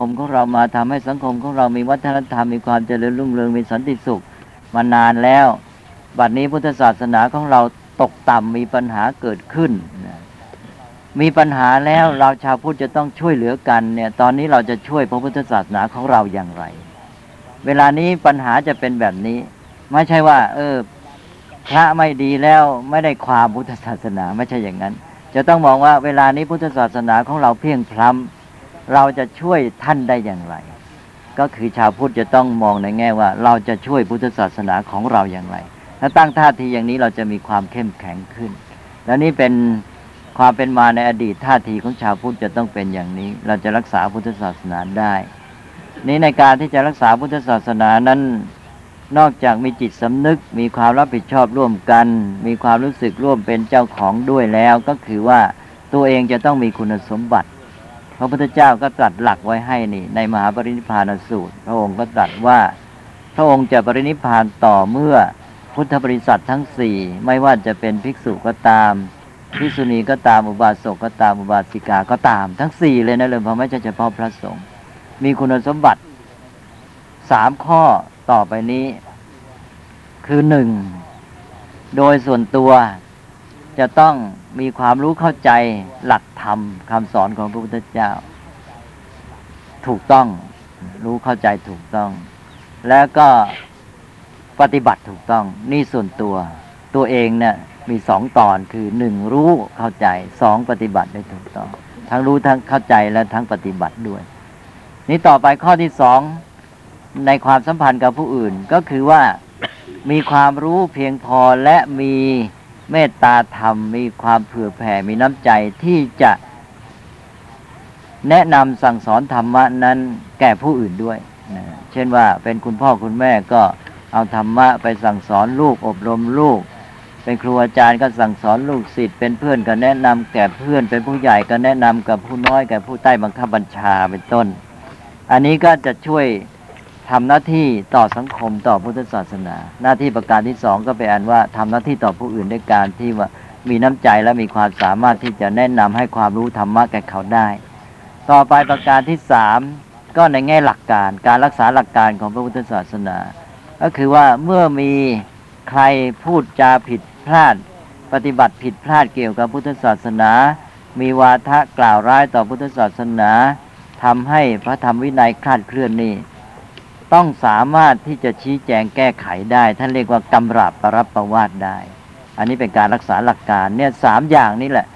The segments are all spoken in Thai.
คมของเรามาทำให้สังคมของเรามีวัฒนธรรมมีความเจริญรุ่งเรืองมีสันติสุขมานานแล้ว บัดนี้พุทธศาสนาของเราตกต่ำมีปัญหาเกิดขึ้น มีปัญหาแล้วเราชาวพุทธจะต้องช่วยเหลือกันเนี่ยตอนนี้เราจะช่วยพระพุทธศาสนาของเราอย่างไร เวลานี้ปัญหาจะเป็นแบบนี้ ไม่ใช่ว่า เออพระไม่ดีแล้วไม่ได้ความพุทธศาสนาไม่ใช่อย่างนั้น จะต้องมองว่าเวลานี้พุทธศาสนาของเราเพียงพล้ำ เราจะช่วยท่านได้อย่างไร ก็คือชาวพุทธจะต้องมองในแง่ว่า เราจะช่วยพุทธศาสนาของเราอย่างไร ถ้าตั้งท่าทีอย่างนี้เราจะมีความเข้มแข็งขึ้น แล้วนี่เป็นความเป็นมาในอดีตท่าทีของชาวพุทธจะต้องเป็นอย่างนี้ เราจะรักษาพุทธศาสนาได้ นี้ในการที่จะรักษาพุทธศาสนานั้นนอกจากมีจิตสำนึก มีความรับผิดชอบร่วมกัน มีความรู้สึกร่วมเป็นเจ้าของด้วยแล้ว ก็คือว่าตัวเองจะต้องมีคุณสมบัติ ระพุทธเจ้าก็ตรัสหลักไว้ให้นี่ ในมหาปรินิพพานสูตร พระองค์ก็ตรัสว่า พระองค์จะปรินิพพานต่อเมื่อพุทธบริษัททั้งสี่ไม่ว่าจะเป็นภิกษุก็ตามภิกษุณีก็ตามอุบาสกก็ตามอุบาสิกาก็ตาม ทั้งสี่เลยนะเลยเพราะไม่ใช่เฉพาะพระสงฆ์มีคุณสมบัติสามข้อต่อไปนี้ คือหนึ่งโดยส่วนตัวจะต้อง มีความรู้เข้าใจหลักธรรมคำสอนของพระพุทธเจ้า ถูกต้องรู้เข้าใจถูกต้อง แล้วก็ปฏิบัติถูกต้องนี่ส่วนตัว ตัวเองเนี่ยมีสองตอนคือหนึ่งรู้เข้าใจสองปฏิบัติได้ถูกต้อง ทั้งรู้ทั้งเข้าใจและทั้งปฏิบัติด้วย นี่ต่อไปข้อที่สองในความสัมพันธ์กับผู้อื่นก็คือว่ามีความรู้เพียงพอและมี เมตตาธรรมมีความเผื่อแผ่มีน้ำใจที่จะแนะนำสั่งสอนธรรมะนั้นแก่ผู้อื่นด้วยนะเช่นว่าเป็นคุณพ่อคุณแม่ก็เอาธรรมะไปสั่งสอนลูกอบรมลูก เป็นครูอาจารย์ก็สั่งสอนลูกศิษย์เป็นเพื่อนก็แนะนำแก่เพื่อนเป็นผู้ใหญ่ก็แนะนำกับผู้น้อยแก่ผู้ใต้บังคับบัญชาเป็นต้น อันนี้ก็จะช่วย ทำหน้าที่ต่อสังคมต่อพุทธศาสนา หน้าที่ประการที่สองก็เป็นอันว่าทำหน้าที่ต่อผู้อื่นด้วยการที่ว่ามีน้ำใจและมีความสามารถที่จะแนะนำให้ความรู้ธรรมะแก่เขาได้ ต่อไปประการที่สามก็ในแง่หลักการการรักษาหลักการของพระพุทธศาสนา ก็คือว่าเมื่อมีใครพูดจาผิดพลาด ปฏิบัติผิดพลาดเกี่ยวกับพุทธศาสนา มีวาทะกล่าวร้ายต่อพุทธศาสนาทำให้พระธรรมวินัยคลาดเคลื่อนนี่ ต้องสามารถที่จะชี้แจงแก้ไขได้ท่านเรียกว่ากำราบปรับประวาดได้ อันนี้เป็นการรักษาหลักการเนี่ยสามอย่างนี้แหละ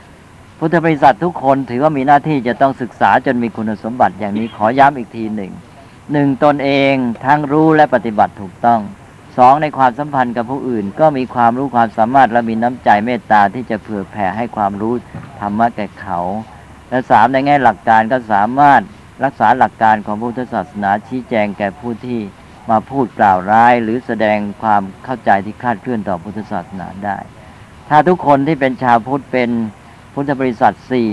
พุทธบริษัททุกคนถือว่ามีหน้าที่จะต้องศึกษาจนมีคุณสมบัติอย่างนี้ขอย้ำอีกทีหนึ่งหนึ่งตนเองทั้งรู้และปฏิบัติถูกต้องสองในความสัมพันธ์กับผู้อื่น ก็มีความรู้ความสามารถและมีน้ำใจเมตตาที่จะเผื่อแผ่ให้ความรู้ธรรมะแก่เขา และสามในแง่หลักการก็สามารถ รักษาหลักการของพุทธศาสนาชี้แจงแก่ผู้ที่มาพูดกล่าวร้าย หรือแสดงความเข้าใจที่คลาดเคลื่อนต่อพุทธศาสนาได้ ถ้าทุกคนที่เป็นชาวพุทธเป็นพุทธบริษัทสี่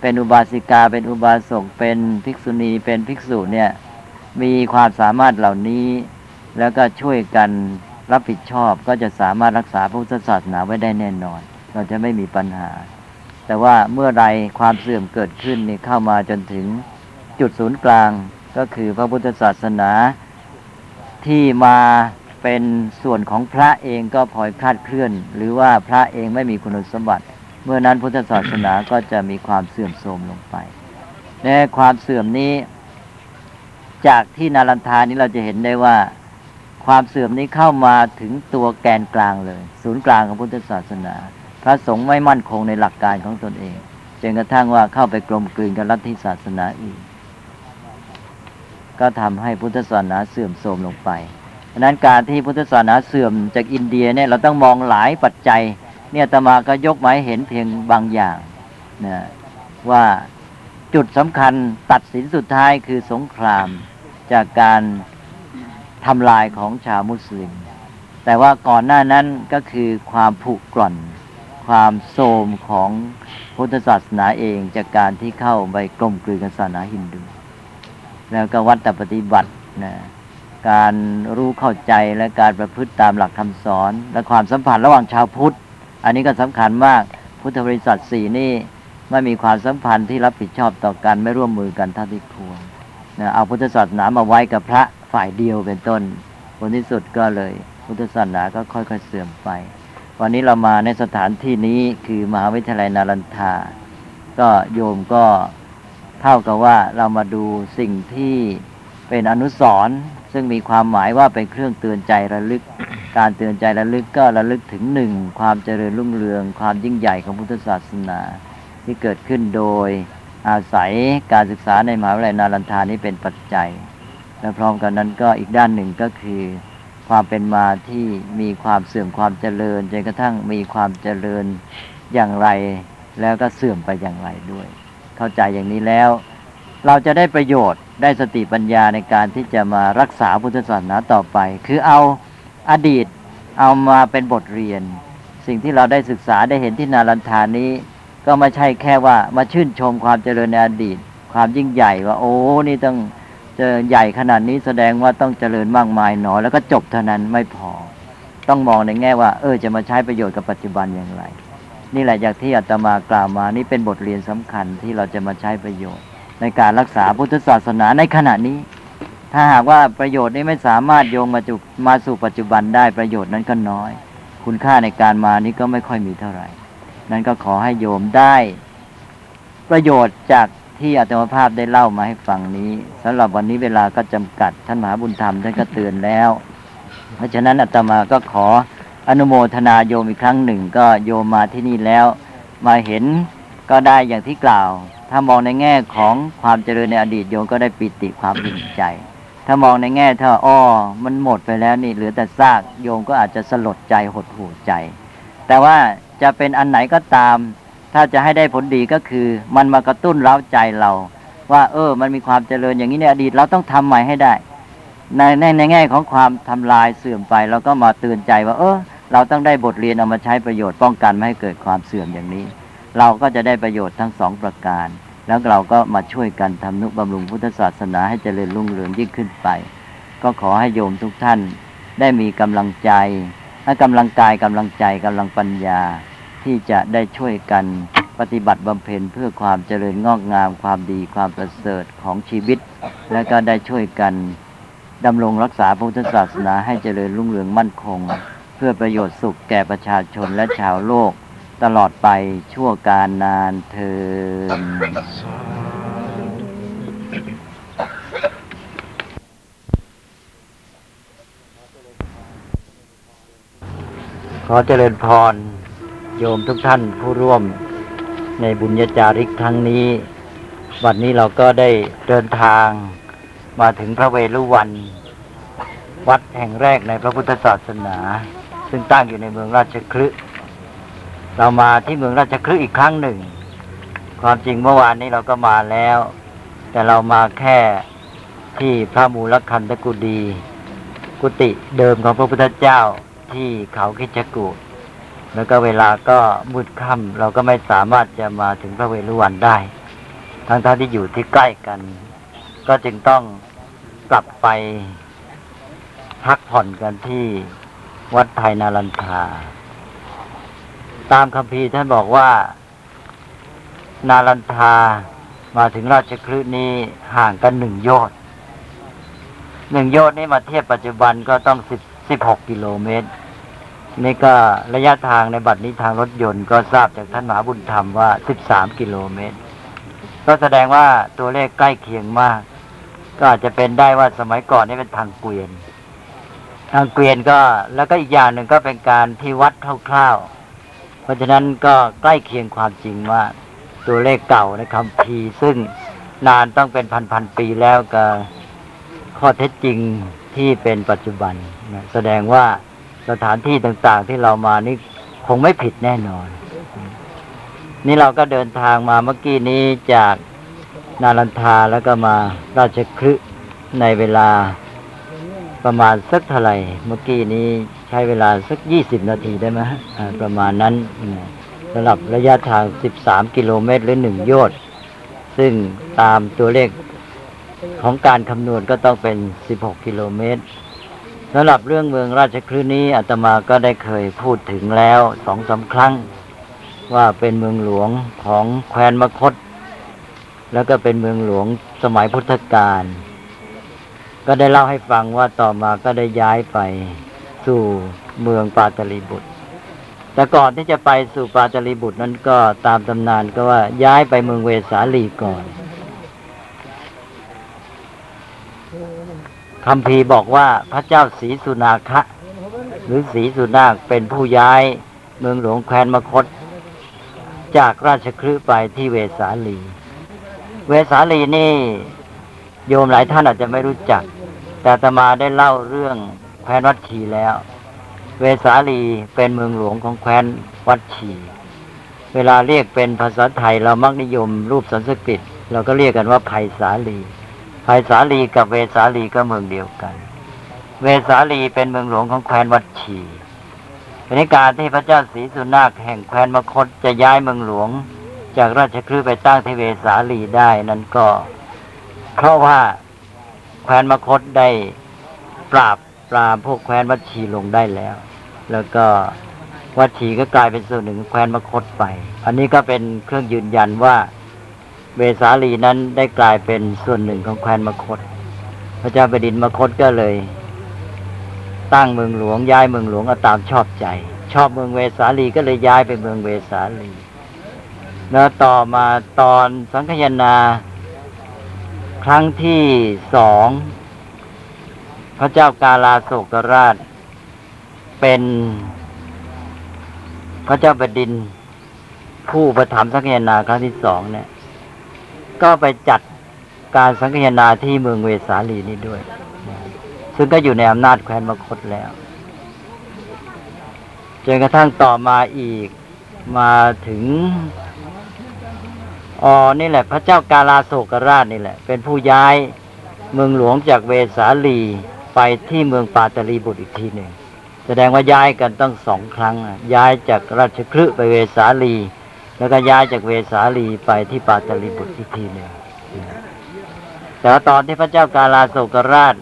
เป็นอุบาสิกา เป็นอุบาสกเป็นภิกษุณีเป็นภิกษุเนี่ยมีความสามารถเหล่านี้ แล้วก็ช่วยกันรับผิดชอบก็จะสามารถรักษาพุทธศาสนาไว้ได้แน่นอน เราจะไม่มีปัญหา แต่ว่าเมื่อไรความเสื่อมเกิดขึ้นนี่เข้ามาจนถึง จุดศูนย์กลางก็คือพระพุทธศาสนาที่มาเป็นส่วนของพระเองก็พลอยคลาดเคลื่อน หรือว่าพระเองไม่มีคุณสมบัติ เมื่อนั้นพุทธศาสนาก็จะมีความเสื่อมโทรมลงไปในความเสื่อมนี้ จากที่นารันทานี้เราจะเห็นได้ว่าความเสื่อมนี้เข้ามาถึงตัวแกนกลางเลย ศูนย์กลางของพุทธศาสนา พระสงฆ์ไม่มั่นคงในหลักการของตนเองจนกระทั่งว่าเข้าไปกลมกลืนกับลัทธิศาสนาอื่น ก็ทำให้พุทธศาสนาเสื่อมโทรมลงไปดังนั้นการที่พุทธศาสนาเสื่อมจากอินเดียเนี่ยเราต้องมองหลายปัจจัย เนี่ยตมาก็ยกมาให้เห็นเพียงบางอย่างนะว่าจุดสำคัญตัดสินสุดท้ายคือสงครามจากการทำลายของชาวมุสลิม แต่ว่าก่อนหน้านั้นก็คือความผุกร่อน ความโทมของพุทธศาสนาเองจากการที่เข้าไปกลมกลืนกับศาสนาฮินดู แล้วก็วัดแต่ปฏิบัตินะการรู้เข้าใจและการประพฤติตามหลักคำสอน และความสัมพันธ์ระหว่างชาวพุทธ อันนี้ก็สำคัญมากพุทธบริษัทสี่นี่ไม่มีความสัมพันธ์ที่รับผิดชอบต่อกันไม่ร่วมมือกันเท่าที่ควรนะเอาพุทธศาสนามาไว้กับพระฝ่ายเดียวเป็นต้นผลที่สุดก็เลย พุทธศาสนาก็ค่อยๆเสื่อมไป วันนี้เรามาในสถานที่นี้คือมหาวิทยาลัยนารันทา ก็โยมก็ เท่ากับว่าเรามาดูสิ่งที่เป็นอนุสรณ์ซึ่งมีความหมายว่าเป็นเครื่องเตือนใจระลึก การเตือนใจระลึกก็ระลึกถึงหนึ่งความเจริญรุ่งเรือง ความยิ่งใหญ่ของพุทธศาสนา ที่เกิดขึ้นโดยอาศัยการศึกษาในมหาวิทยาลัยนารันทานี้เป็นปัจจัย และพร้อมกันนั้นก็อีกด้านหนึ่งก็คือ ความเป็นมาที่มีความเสื่อมความเจริญจนกระทั่งมีความเจริญอย่างไร แล้วก็เสื่อมไปอย่างไรด้วย เข้าใจอย่างนี้แล้ว เราจะได้ประโยชน์ได้สติปัญญาในการที่จะมารักษาพุทธศาสนาต่อไป คือเอาอดีตเอามาเป็นบทเรียน สิ่งที่เราได้ศึกษาได้เห็นที่นารันทานี้ ก็ไม่ใช่แค่ว่ามาชื่นชมความเจริญในอดีต ความยิ่งใหญ่ว่า โอ้นี่ต้องจอใหญ่ขนาดนี้แสดงว่าต้องเจริญมากมายหนอ แล้วก็จบเท่านั้นไม่พอ ต้องมองในแง่ว่า เออจะมาใช้ประโยชน์กับปัจจุบันอย่างไร นี่แหละอย่างที่อาตมากล่าวมานี่เป็นบทเรียนสำคัญที่เราจะมาใช้ประโยชน์ ในการรักษาพุทธศาสนาในขณะนี้ ถ้าหากว่าประโยชน์นี้ไม่สามารถโยงมาจุมาสู่ปัจจุบันได้ประโยชน์นั้นก็น้อย คุณค่าในการมานี้ก็ไม่ค่อยมีเท่าไหร่ นั้นก็ขอให้โยมได้ ประโยชน์จากที่อาตมาภาพได้เล่ามาให้ฟังนี้สำหรับวันนี้เวลาก็จำกัดท่านมหาบุญธรรมท่านก็เตือนแล้ว เพราะฉะนั้นอาตมาก็ขอ อนุโมทนาโยมอีกครั้งหนึ่ง ก็โยมมาที่นี่แล้ว มาเห็นก็ได้อย่างที่กล่าว ถ้ามองในแง่ของความเจริญในอดีตโยมก็ได้ปิติความอิ่มใจ ถ้ามองในแง่ถ้าอ้อมันหมดไปแล้วนี่เหลือแต่ซากโยมก็อาจจะสลดใจหดหู่ใจ แต่ว่าจะเป็นอันไหนก็ตาม ถ้าจะให้ได้ผลดีก็คือ มันมากระตุ้นเร้าใจเรา ว่า เออ มันมีความเจริญอย่างนี้ในอดีตเราต้องทำใหม่ให้ได้ในในในแง่ของความทำลายเสื่อมไปเราก็มาเตือนใจว่า เออ เราต้องได้บทเรียนเอามาใช้ประโยชน์ป้องกันไม่ให้เกิดความเสื่อมอย่างนี้ เราก็จะได้ประโยชน์ทั้งสองประการ แล้วเราก็มาช่วยกันทำนุบำรุงพุทธศาสนาให้เจริญรุ่งเรืองยิ่งขึ้นไป ก็ขอให้โยมทุกท่านได้มีกำลังใจให้กำลังกายกำลังใจกำลังปัญญา ที่จะได้ช่วยกันปฏิบัติบำเพ็ญเพื่อความเจริญงอกงามความดีความประเสริฐของชีวิต และก็ได้ช่วยกันดำรงรักษาพุทธศาสนาให้เจริญรุ่งเรืองมั่นคง เพื่อประโยชน์สุขแก่ประชาชนและชาวโลก ตลอดไปชั่วการนานเทินขอเจริญพร โยมทุกท่านผู้ร่วมในบุญญาจาริกครั้งนี้ วันนี้เราก็ได้เดินทางมาถึงพระเวรุวัน วัดแห่งแรกในพระพุทธศาสนา ซึ่งตั้งอยู่ในเมืองราชคลึเรามาที่เมืองราชคลึอีกครั้งหนึ่ง ความจริงเมื่อวานนี้เราก็มาแล้ว แต่เรามาแค่ที่พระมูลคันธกุฎีกุฏิเดิมของพระพุทธเจ้าที่เขาคิจกูฏแล้วก็เวลาก็มืดค่ำเราก็ไม่สามารถจะมาถึงพระเวรุวันได้ ทั้งท่าที่อยู่ที่ใกล้กัน ก็จึงต้องกลับไปพักผ่อนกันที่ วัดไทยนารันทา ตามคำพีร์ท่านบอกว่า นารันทามาถึงราชคลื่นี้ห่างกันหนึ่งโยชน์หนึ่งโยชน์นี่มาเทียบปัจจุบันก็ต้องสิบสิบหกกิโลเมตร นี่ก็ระยะทางในบัดนี้ทางรถยนต์ก็ทราบจากท่านมหาบุญธรรมว่าสิบสามกิโลเมตร ก็แสดงว่าตัวเลขใกล้เคียงมาก ก็อาจจะเป็นได้ว่าสมัยก่อนนี่เป็นทางเกวียน ทางเกวียนก็แล้วก็อีกอย่างหนึ่งก็เป็นการที่วัดคร่าวๆ เพราะฉะนั้นก็ใกล้เคียงความจริงมาตัวเลขเก่าในคำพีซึ่งนานต้องเป็นพันๆปีแล้วก็ข้อเท็จจริงที่เป็นปัจจุบันนะแสดงว่าสถานที่ต่างๆที่เรามานี่คงไม่ผิดแน่นอน นี่เราก็เดินทางมาเมื่อกี้นี้จากนารันทาแล้วก็มาราชคลึในเวลา ประมาณสักเท่าไหร่เมื่อกี้นี้ใช้เวลาสักยี่สิบนาทีได้ไหมประมาณนั้นนะสำหรับระยะทางสิบสามกิโลเมตรหรือหนึ่งโยชน์ซึ่งตามตัวเลขของการคำนวณก็ต้องเป็น16กิโลเมตรสำหรับเรื่องเมืองราชคลื่นนี้อาตมาก็ได้เคยพูดถึงแล้วสองสาครั้ง ว่าเป็นเมืองหลวงของแคว้นมคต แล้วก็เป็นเมืองหลวงสมัยพุทธกาล ก็ได้เล่าให้ฟังว่าต่อมาก็ได้ย้ายไปสู่เมืองปาตลีบุตร แต่ก่อนที่จะไปสู่ปาตลีบุตรนั้นก็ตามตำนานก็ว่าย้ายไปเมืองเวสาลีก่อนคำพีบอกว่าพระเจ้าศรีสุนาคะ หรือศรีสุนาคเป็นผู้ย้ายเมืองหลวงแคว้นมคต จากราชคฤห์ไปที่เวสาลี เวสาลีนี่ โยมหลายท่านอาจจะไม่รู้จัก แต่ตมาได้เล่าเรื่องแคว้นวัดชีแล้ว เวสาลีเป็นเมืองหลวงของแคว้นวัดชีเวลาเรียกเป็นภาษาไทยเรามักนิยมรูปสันสกฤตเราก็เรียกกันว่าไผ่สาลีไผ่สาลีกับเวสาลีก็เมืองเดียวกัน เวสาลีเป็นเมืองหลวงของแคว้นวัดชีเป็นการที่พระเจ้าศรีสุนาคแห่งแคว้นมคตจะย้ายเมืองหลวง จากราชคฤห์ไปตั้งที่เวสาลีได้นั้นก็ เพราะว่าแคว้นมคตได้ปราบปรามพวกแคว้นวัชีลงได้แล้ว แล้วก็วัชีก็กลายเป็นส่วนหนึ่งของแคว้นมคตไป อันนี้ก็เป็นเครื่องยืนยันว่าเวสาลีนั้นได้กลายเป็นส่วนหนึ่งของแคว้นมคต พระเจ้าแผ่นดินมคตก็เลย ตั้งเมืองหลวงย้ายเมืองหลวงตามชอบใจ ชอบเมืองเวสาลีก็เลยย้ายไปเมืองเวสาลี แล้วต่อมาตอนสังคยนา ครั้งที่สองพระเจ้ากาลาโศกราช เป็นพระเจ้าแผ่นดิน ผู้ประถมสังคยนาครั้งที่สองเนี่ย ก็ไปจัดการสังคยนาที่เมืองเวสาลีนี้ด้วย ซึ่งก็อยู่ในอำนาจแคว้นมคตแล้วจนกระทั่งต่อมาอีกมาถึง อ๋อ นี่แหละ พระเจ้ากาลาโศกราชนี่แหละ เป็นผู้ย้ายเมืองหลวงจากเวสาลีไปที่เมืองปาตลีบุตรอีกทีหนึ่ง แสดงว่าย้ายกันต้องสองครั้ง ย้ายจากราชคฤห์ไปเวสาลี แล้วก็ย้ายจากเวสาลีไปที่ปาตลีบุตรอีกทีหนึ่ง แต่ว่าตอนที่พระเจ้ากาลาโศกราช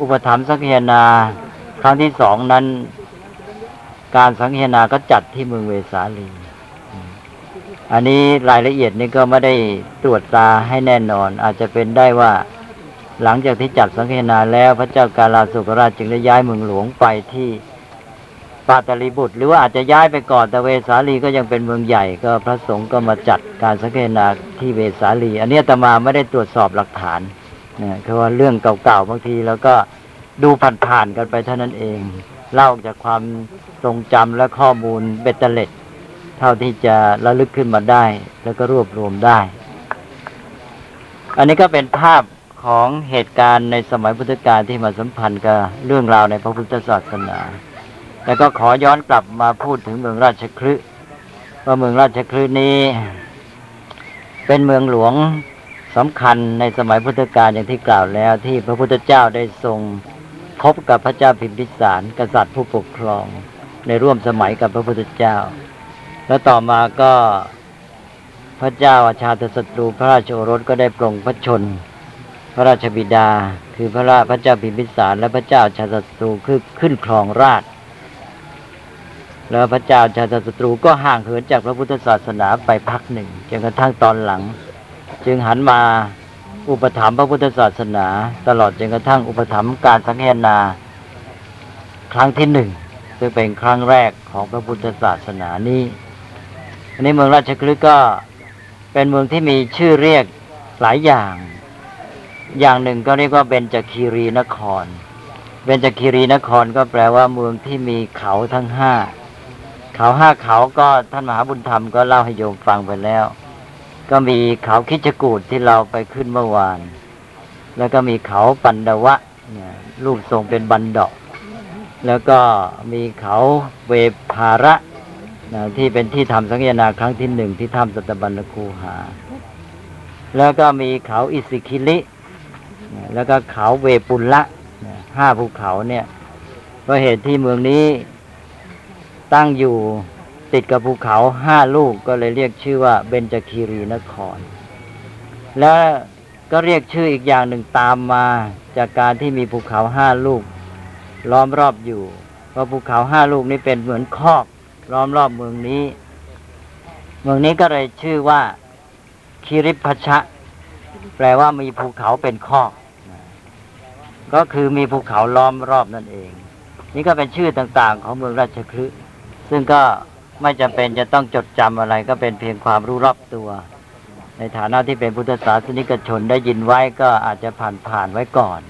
อุปถัมภ์สังฆนาครั้งที่สองนั้น การสังฆนาก็จัดที่เมืองเวสาลี อันนี้รายละเอียดนี่ก็ไม่ได้ตรวจตาให้แน่นอน อาจจะเป็นได้ว่าหลังจากที่จัดสังฆนา แล้วพระเจ้ากาลาสุกราชจึงได้ย้ายเมืองหลวงไปที่ปาตลีบุตร หรือว่าอาจจะย้ายไปก่อนแต่เวสาลีก็ยังเป็นเมืองใหญ่ก็พระสงฆ์ก็มาจัดการสังฆนาที่เวสาลี อันนี้ตมาไม่ได้ตรวจสอบหลักฐานนะคือว่าเรื่องเก่าๆบางทีแล้วก็ดูผ่านๆกันไปเท่านั้นเอง เล่าจากความทรงจำและข้อมูลเบ็ดเตล็ด เท่าที่จะระลึกขึ้นมาได้ แล้วก็รวบรวมได้ อันนี้ก็เป็นภาพของเหตุการณ์ในสมัยพุทธกาลที่มาสัมพันธ์กับเรื่องราวในพระพุทธศาสนา แล้วก็ขอย้อนกลับมาพูดถึงเมืองราชคฤห์ว่าเมืองราชคฤห์นี้ เป็นเมืองหลวงสำคัญในสมัยพุทธกาลอย่างที่กล่าวแล้ว ที่พระพุทธเจ้าได้ทรงพบกับพระเจ้าพิมพิสาร กษัตริย์ผู้ปกครอง ในร่วมสมัยกับพระพุทธเจ้า แล้วต่อมาก็พระเจ้าอาชาตศัตรูพระราชโอรสก็ได้ปรงพระชน พระราชบิดา คือพระราพระเจ้าพิมพิสาร และพระเจ้าชาตศัตรูคือขึ้นครองราช แล้วพระเจ้าชาตศัตรูก็ห่างเหินจากพระพุทธศาสนาไปพักหนึ่งจนกระทั่งตอนหลัง จึงหันมาอุปถัมภ์พระพุทธศาสนา ตลอดจนกระทั่งอุปถัมภ์การสังฆนา ครั้งที่หนึ่งซึ่งเป็นครั้งแรกของพระพุทธศาสนานี้ อันนี้เมืองราชคฤห์ก็เป็นเมืองที่มีชื่อเรียกหลายอย่าง อย่างหนึ่งก็เรียกว่าเบญจคีรีนคร เบญจคีรีนครก็แปลว่าเมืองที่มีเขาทั้งห้า เขาห้าเขาก็ท่านมหาบุญธรรมก็เล่าให้โยมฟังไปแล้ว ก็มีเขาคิชกูดที่เราไปขึ้นเมื่อวาน แล้วก็มีเขาปันดวะเนี่ยรูปทรงเป็นบันดอก แล้วก็มีเขาเวภาระ นะที่เป็นที่ทำสังฆนาครั้งที่หนึ่งที่ถ้ำสัตบัญญคูหา แล้วก็มีเขาอิสิคิลินะแล้วก็เขาเวปุลละนะห้าภูเขาเนี่ยเพราะเหตุที่เมืองนี้ตั้งอยู่ติดกับภูเขาห้าลูกก็เลยเรียกชื่อว่าเบญจคีรีนคร แล้วก็เรียกชื่ออีกอย่างหนึ่งตามมาจากการที่มีภูเขาห้าลูกล้อมรอบอยู่เพราะภูเขาห้าลูกนี้เป็นเหมือนคอก ล้อมรอบเมืองนี้ เมืองนี้ก็เลยชื่อว่าคิริพชะ แปลว่ามีภูเขาเป็นคอก็คือมีภูเขาล้อมรอบนั่นเอง นี่ก็เป็นชื่อต่างๆ ของเมืองราชคฤห์ซึ่งก็ไม่จำเป็นจะต้องจดจำอะไร ก็เป็นเพียงความรู้รอบตัว ในฐานะที่เป็นพุทธศาสนิกชนได้ยินไว้ก็อาจจะผ่านผ่านๆไว้ก่อน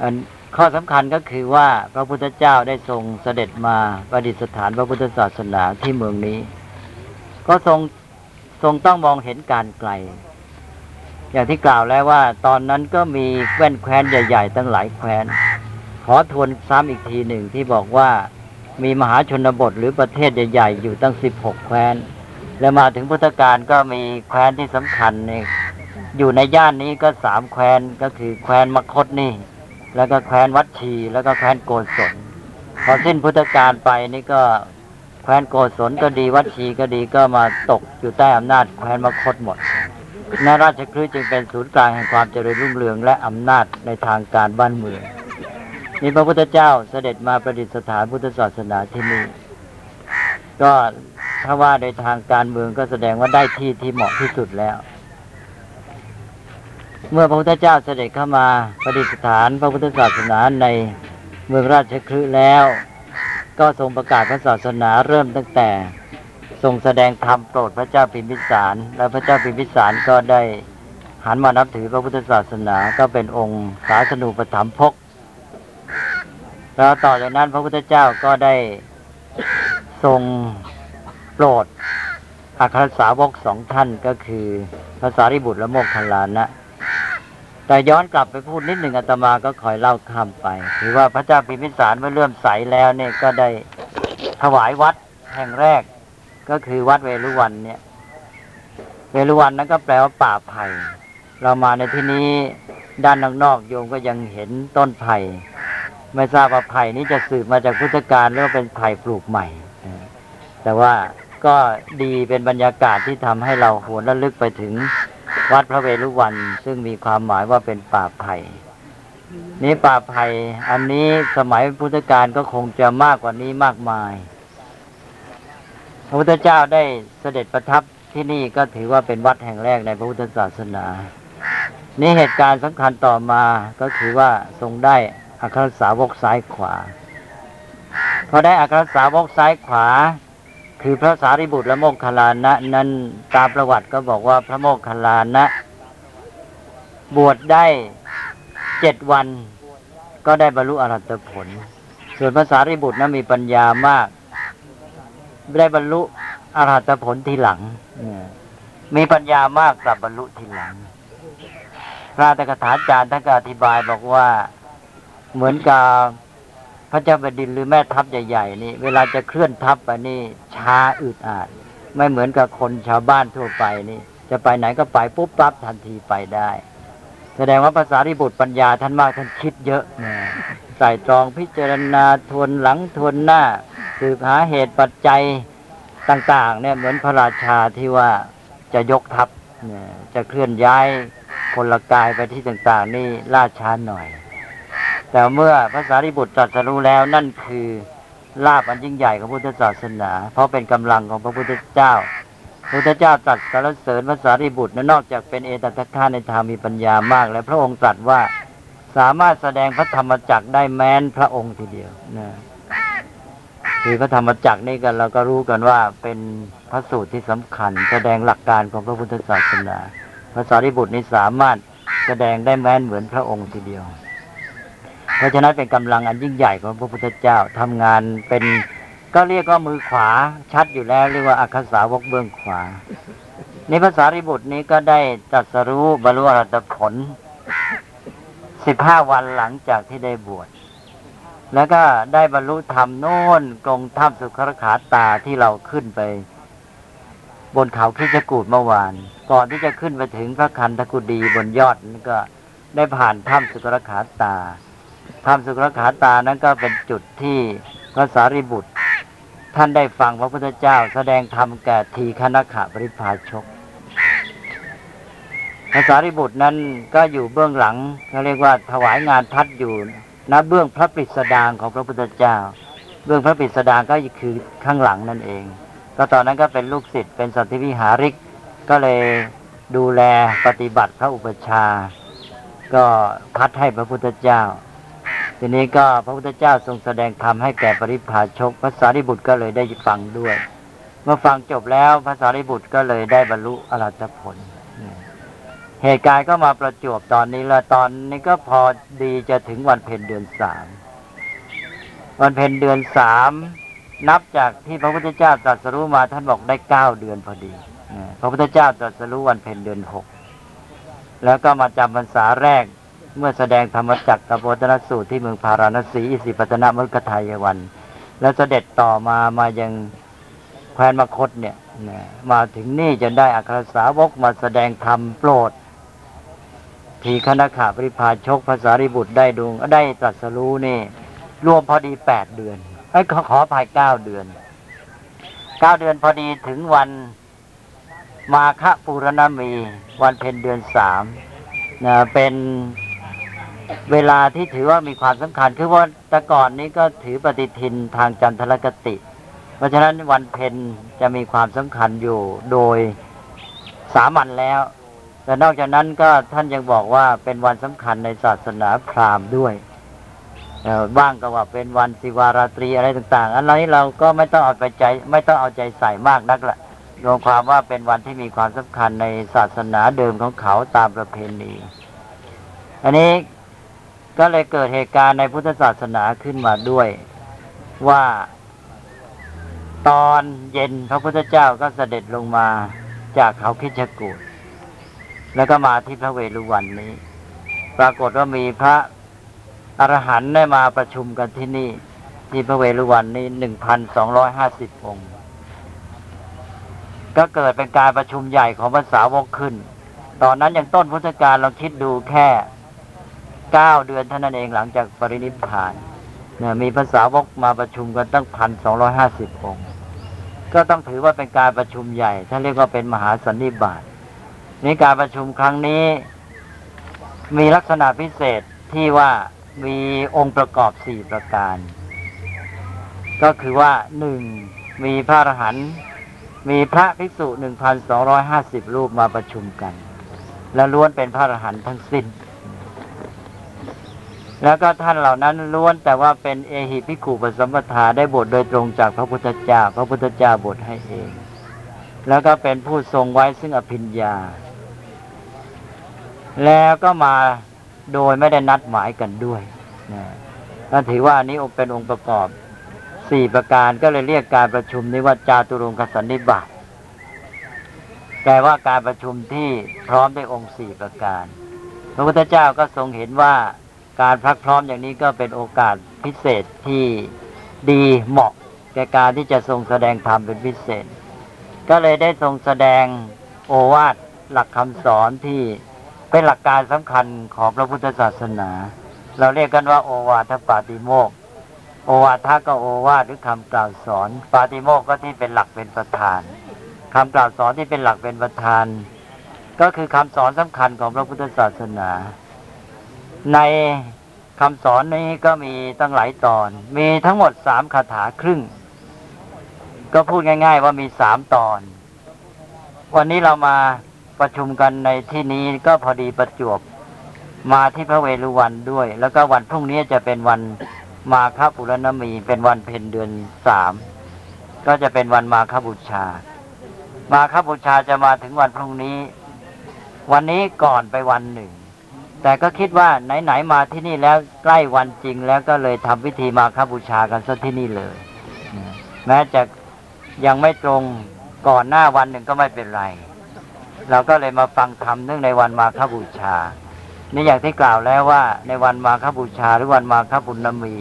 อัน ข้อสำคัญก็คือว่าพระพุทธเจ้าได้ทรงเสด็จมาประดิษฐานพระพุทธศาสนาที่เมืองนี้ ก็ทรงทรงต้องมองเห็นการไกล อย่างที่กล่าวแล้วว่า ตอนนั้นก็มีแว่นแคว้นใหญ่ ๆ ตั้งหลายแคว้น ขอทวนซ้ำอีกทีหนึ่งที่บอกว่ามีมหาชนบทหรือประเทศใหญ่ๆ อยู่ตั้งสิบหกแคว้น แล้วมาถึงพุทธกาลก็มีแคว้นที่สำคัญนี่อยู่ในย่านนี้ก็สามแคว้นก็คือแคว้นมคตนี่ แล้วก็แคว้นวัดชี แล้วก็แคว้นโกศลพอสิ้นพุทธกาลไปนี่ก็แคว้นโกศลก็ดีวัดชีก็ดีก็มาตกอยู่ใต้อำนาจแคว้นมคตหมดนาราชคฤห์จึงเป็นศูนย์กลางแห่งความเจริญรุ่งเรืองและอำนาจในทางการบ้านเมืองนี่พระพุทธเจ้าเสด็จมาประดิษฐานพุทธศาสนาที่นี่ก็ถ้าว่าในทางการเมืองก็แสดงว่าได้ที่ที่เหมาะที่สุดแล้ว เมื่อพระพุทธเจ้าเสด็จเข้ามาประดิษฐานพระพุทธศาสนาในเมืองราชคฤห์แล้ว ก็ทรงประกาศพระศาสนาเริ่มตั้งแต่ทรงแสดงธรรมโปรดพระเจ้าพิมพิสาร และพระเจ้าพิมพิสารก็ได้หันมานับถือพระพุทธศาสนาก็เป็นองค์ศาสนูปถัมภกแล้วต่อจากนั้นพระพุทธเจ้าก็ได้ทรงโปรดอัครสาวกสองท่านก็คือพระสารีบุตรและโมคคัลลานะ แต่ย้อนกลับไปพูดนิดหนึ่งอาตมาก็คอยเล่าข้ามไปคือว่าพระเจ้าพิมพิสารเมื่อเริ่มใสแล้วเนี่ยก็ได้ถวายวัดแห่งแรก ก็คือวัดเวรุวันเนี่ย เวรุวันนั้นก็แปลว่าป่าไผ่เรามาในที่นี้ด้านนอกๆโยมก็ยังเห็นต้นไผ่ไม่ทราบว่าไผ่นี้จะสืบมาจากพุทธกาลหรือว่าเป็นไผ่ปลูกใหม่ แต่ว่าก็ดีเป็นบรรยากาศที่ทำให้เราหวนระลึกไปถึง วัดพระเวรุวัน ซึ่งมีความหมายว่าเป็นป่าไผ่นี้ป่าไผ่อันนี้สมัยพุทธกาลก็คงจะมากกว่านี้มากมาย พระพุทธเจ้าได้เสด็จประทับที่นี่ก็ถือว่าเป็นวัดแห่งแรกในพระพุทธศาสนา นี่เหตุการณ์สำคัญต่อมาก็คือว่าทรงได้อัครสาวกซ้ายขวาพอได้อัครสาวกซ้ายขวา คือพระสารีบุตรและโมคคัลานะ นั้นตามประวัติก็บอกว่าพระโมคคัลานะ บวชได้เจ็ดวัน ก็ได้บรรลุอรหัตผล ส่วนพระสารีบุตรนั้นมีปัญญามาก ได้บรรลุอรหัตผลทีหลังมีปัญญามากกลับบรรลุทีหลัง พระตถกถาจารย์ท่านก็อธิบายบอกว่าเหมือนกับ พระเจ้าแผ่นดินหรือแม่ทัพใหญ่ๆนี่เวลาจะเคลื่อนทัพไปนี่ช้าอึดอาดไม่เหมือนกับคนชาวบ้านทั่วไปนี่ จะไปไหนก็ไปปุ๊บปั๊บทันทีไปได้ แสดงว่าภาษาริบุตรปัญญาท่านมากท่านคิดเยอะใส่ตรองพิจารณาทวนหลังทวนหน้าสืบหาเหตุปัจจัยต่าง ๆ เนี่ยเหมือนพระราชาที่ว่าจะยกทัพจะเคลื่อนย้ายพลกายไปที่ต่าง ๆ นี่ล่าช้าหน่อย แต่เมื่อพระสารีบุตรตรัสรู้แล้วนั่นคือลาบอันยิ่งใหญ่ของพุทธศาสนา เพราะเป็นกำลังของพระพุทธเจ้าพระพุทธเจ้าตรัสสรรเสริญพระสารีบุตรนั้นนอกจากเป็นเอตทัคคะในธรรมมีปัญญามาก และพระองค์ตรัสว่าสามารถแสดงพระธรรมจักรได้แม้นพระองค์ทีเดียวนะคือพระธรรมจักรนี่กันเราก็รู้กันว่าเป็นพระสูตรที่สำคัญ แสดงหลักการของพระพุทธศาสนา พระสารีบุตรนี่สามารถแสดงได้แม้นเหมือนพระองค์ทีเดียว เพราะฉะนั้นเป็นกำลังอันยิ่งใหญ่ของพระพุทธเจ้าทำงานเป็นก็เรียกว่ามือขวาชัดอยู่แล้ว เรียกว่าอัคคสาวกเบื้องขวา ในภาษาริบุตรนี้ก็ได้ตรัสรู้บรรลุอรหัตผลสิบห้าวันหลังจากที่ได้บวชแล้วก็ได้บรรลุธรรมโน่นกรงถ้ำสุขรขาตาที่เราขึ้นไป บนเขาคิจกูดเมื่อวาน ก่อนที่จะขึ้นไปถึงพระคันธกุฎีบนยอดนั้นก็ได้ผ่านถ้ำสุขรขาตา ถ้ำสุขรขาตานั้นก็เป็นจุดที่พระสารีบุตร ท่านได้ฟังพระพุทธเจ้า แสดงธรรมแก่ทีคณขะปริพาชกพระสารีบุตรนั้นก็อยู่เบื้องหลังเขาเรียกว่าถวายงานทัดอยู่ณเบื้องพระปริสดางของพระพุทธเจ้า เบื้องพระปริสดางก็คือข้างหลังนั่นเอง ก็ตอนนั้นก็เป็นลูกศิษย์เป็นสัตวิหาริก ก็เลยดูแลปฏิบัติพระอุปชฌาก็พัดให้พระพุทธเจ้า ทีนี้ก็พระพุทธเจ้าทรงแสดงธรรมให้แก่ปริพาชกพระสารีบุตรก็เลยได้ฟังด้วย เมื่อฟังจบแล้วพระสารีบุตรก็เลยได้บรรลุอรหัตผล เหตุการณ์ก็มาประจวบตอนนี้ละตอนนี้ก็พอดีจะถึงวันเพ็ญเดือนสามวันเพ็ญเดือนสามนับจากที่พระพุทธเจ้าตรัสรู้มาท่านบอกได้เก้าเดือนพอดีพระพุทธเจ้าตรัสรู้วันเพ็ญเดือนหกแล้วก็มาจำพรรษาแรก เมื่อแสดงธรรมจักรกับวัตนสูตรที่เมืองพาราณสีอิสิปตนมฤคทายวัน แล้วเสด็จต่อมามายังแคว้นมคตเนี่ยมาถึงนี่จนได้อัครสาวกมาแสดงธรรมโปรด ทีคณะขาปริพาชกภาษาริบุตรได้ดวงได้ตรัสรู้นี่ รวมพอดีแปดเดือนไอ้ขอขอภายเก้าเดือนเก้าเดือนพอดีถึงวันมาฆปูรณมี วันเพ็ญเดือนสามนะเป็น เวลาที่ถือว่ามีความสำคัญ คือว่าแต่ก่อนนี้ก็ถือปฏิทินทางจันทรคติ เพราะฉะนั้นวันเพ็ญจะมีความสำคัญอยู่โดยสามัญแล้ว แต่นอกจากนั้นก็ท่านยังบอกว่าเป็นวันสำคัญในศาสนาพราหมณ์ด้วยบ้างก็ว่าเป็นวันสิวาราตรีอะไรต่างๆ อันนี้เราก็ไม่ต้องเอาไปใจ ไม่ต้องเอาใจใส่มากนักละรวมความว่าเป็นวันที่มีความสำคัญในศาสนาเดิมของเขาตามประเพณี อันนี้ ก็เลยเกิดเหตุการณ์ในพุทธศาสนาขึ้นมาด้วยว่า ตอนเย็นพระพุทธเจ้าก็เสด็จลงมาจากเขาคิชกูฏแล้วก็มาที่พระเวฬุวันนี้ ปรากฏว่ามีพระอรหันต์ได้มาประชุมกันที่นี่ ที่พระเวฬุวันนี้หนึ่งพันสองร้อยห้าสิบองค์ ก็เกิดเป็นการประชุมใหญ่ของภาษาวกขึ้น ตอนนั้นยังต้นพุทธกาลเราคิดดูแค่ เก้าเดือนเท่านั้นเองหลังจากปรินิพพานเนี่ยมีภาษาวกมาประชุมกันตั้งพันสองร้อยห้าสิบองค์ ก็ต้องถือว่าเป็นการประชุมใหญ่ท่านเรียกว่าเป็นมหาสันนิบาตในการประชุมครั้งนี้ มีลักษณะพิเศษที่ว่ามีองค์ประกอบสี่ประการ ก็คือว่าหนึ่งมีพระอรหันต์มีพระภิกษุหนึ่งพันสองร้อยห้าสิบรูปมาประชุมกัน และล้วนเป็นพระอรหันต์ทั้งสิ้น แล้วก็ท่านเหล่านั้นล้วนแต่ว่าเป็นเอหิภิขุปสัมปทาได้บทโดยตรงจากพระพุทธเจ้า พระพุทธเจ้าบทให้เอง แล้วก็เป็นผู้ทรงไว้ซึ่งอภิญญา แล้วก็มาโดยไม่ได้นัดหมายกันด้วยนะก็ถือว่าอันนี้เป็นองค์ประกอบสี่ประการก็เลยเรียกการประชุมนี้ว่าจาตุรงคสันนิบาตแปลว่าการประชุมที่พร้อมด้วยองค์สี่ประการ พระพุทธเจ้าก็ทรงเห็นว่า การพักพร้อมอย่างนี้ก็เป็นโอกาสพิเศษที่ดีเหมาะแก่การที่จะทรงแสดงธรรมเป็นพิเศษ ก็เลยได้ทรงแสดงโอวาทหลักคำสอนที่เป็นหลักการสำคัญของพระพุทธศาสนา เราเรียกกันว่าโอวาทปาติโมกโอวาทก็โอวาทหรือคำกล่าวสอน ปาติโมกก็ที่เป็นหลักเป็นประธานคำกล่าวสอนที่เป็นหลักเป็นประธาน ก็คือคำสอนสำคัญของพระพุทธศาสนา ในคำสอนนี้ก็มีตั้งหลายตอน มีทั้งหมดสามคาถาครึ่ง ก็พูดง่าย ๆ ว่ามีสามตอน วันนี้เรามาประชุมกันในที่นี้ก็พอดีประจวบมาที่พระเวฬุวันด้วย แล้วก็วันพรุ่งนี้จะเป็นวันมาคปุรณมี เป็นวันเพ็ญเดือนสามก็จะเป็นวันมาคบูชา มาคบูชาจะมาถึงวันพรุ่งนี้ วันนี้ก่อนไปวันหนึ่ง แต่ก็คิดว่าไหนๆมาที่นี่แล้วใกล้วันจริงแล้วก็เลยทำพิธีมาคบูชากันซะที่นี่เลยแม้จะยังไม่ตรงก่อนหน้าวันหนึ่งก็ไม่เป็นไร เราก็เลยมาฟังธรรมเนื่องในวันมาคบูชานี่อย่างที่กล่าวแล้วว่า ในวันมาคบูชาหรือวันมาคบุญนมี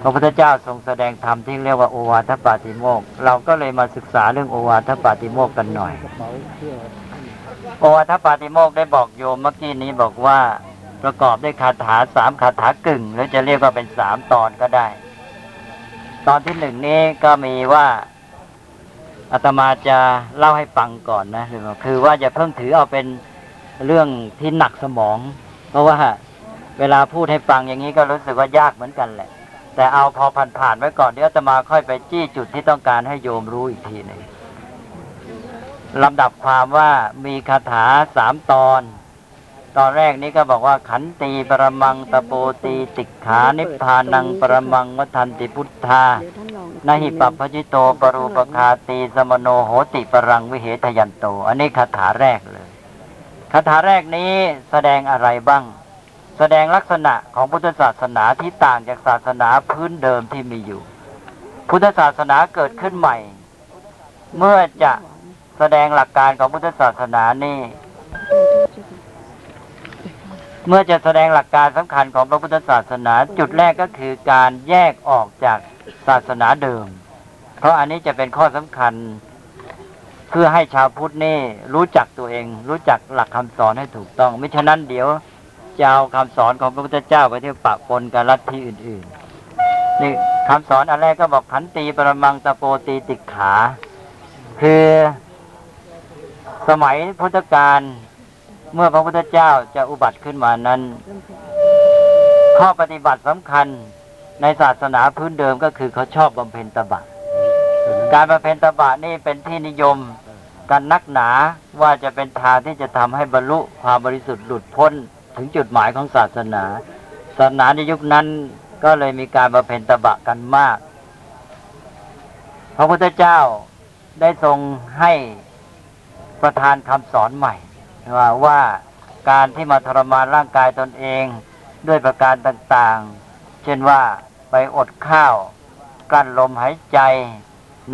พระพุทธเจ้าทรงแสดงธรรมที่เรียกว่าโอวาทปาติโมก เราก็เลยมาศึกษาเรื่องโอวาทปาติโมกกันหน่อย โอวาทปาติโมกได้บอกโยมเมื่อกี้นี้บอกว่าประกอบด้วยคาถาสามคาถากึ่ง หรือจะเรียกว่าเป็นสามตอนก็ได้ ตอนที่หนึ่งนี้ก็มีว่าอาตมาจะเล่าให้ฟังก่อนนะคือว่าจะเพิ่งถือเอาเป็นเรื่องที่หนักสมอง เพราะว่าเวลาพูดให้ฟังอย่างนี้ก็รู้สึกว่ายากเหมือนกันแหละ แต่เอาพอผ่านๆไว้ก่อนเดี๋ยวอาตมาค่อยไปจี้จุดที่ต้องการให้โยมรู้อีกทีหนึ่ง ลำดับความว่ามีคาถาสามตอน ตอนแรกนี้ก็บอกว่าขันตีปรมังตะโปตีติกขานิพพานังปรมังวัฏันติพุทธานลองนาหิปัปพจิโตปรูปคาตีสมโนโหติปรังวิเหทยันโต อันนี้คาถาแรกเลยคาถาแรกนี้แสดงอะไรบ้าง แสดงลักษณะของพุทธศาสนาที่ต่างจากศาสนาพื้นเดิมที่มีอยู่ พุทธศาสนาเกิดขึ้นใหม่ เมื่อจะ แสดงหลักการของพุทธศาสนานี่ เมื่อจะแสดงหลักการสำคัญของพระพุทธศาสนา จุดแรกก็คือการแยกออกจากศาสนาเดิม เพราะอันนี้จะเป็นข้อสำคัญเพื่อให้ชาวพุทธนี่รู้จักตัวเอง รู้จักหลักคำสอนให้ถูกต้องไม่ฉะนั้นเดี๋ยวจะเอาคำสอนของพระพุทธเจ้าไปเที่ยวปะปนกับลัทธิอื่นๆนี่คำสอนอันแรกก็บอกขันตีปรมังตะโปตีติขา คือ สมัยพุทธกาลเมื่อพระพุทธเจ้าจะอุบัติขึ้นมานั้น ข้อปฏิบัติสำคัญในศาสนาพื้นเดิมก็คือเขาชอบบำเพ็ญตบะ การบำเพ็ญตบะนี่เป็นที่นิยมกันนักหนาว่าจะเป็นทางที่จะทำให้บรรลุความบริสุทธิ์หลุดพ้นถึงจุดหมายของศาสนา ศาสนาในยุคนั้นก็เลยมีการบำเพ็ญตบะกันมาก พระพุทธเจ้าได้ทรงให้ ประทานคำสอนใหม่ว่าว่าการที่มาทรมานร่างกายตนเองด้วยประการต่างๆ เช่นว่าไปอดข้าว กลั้นลมหายใจ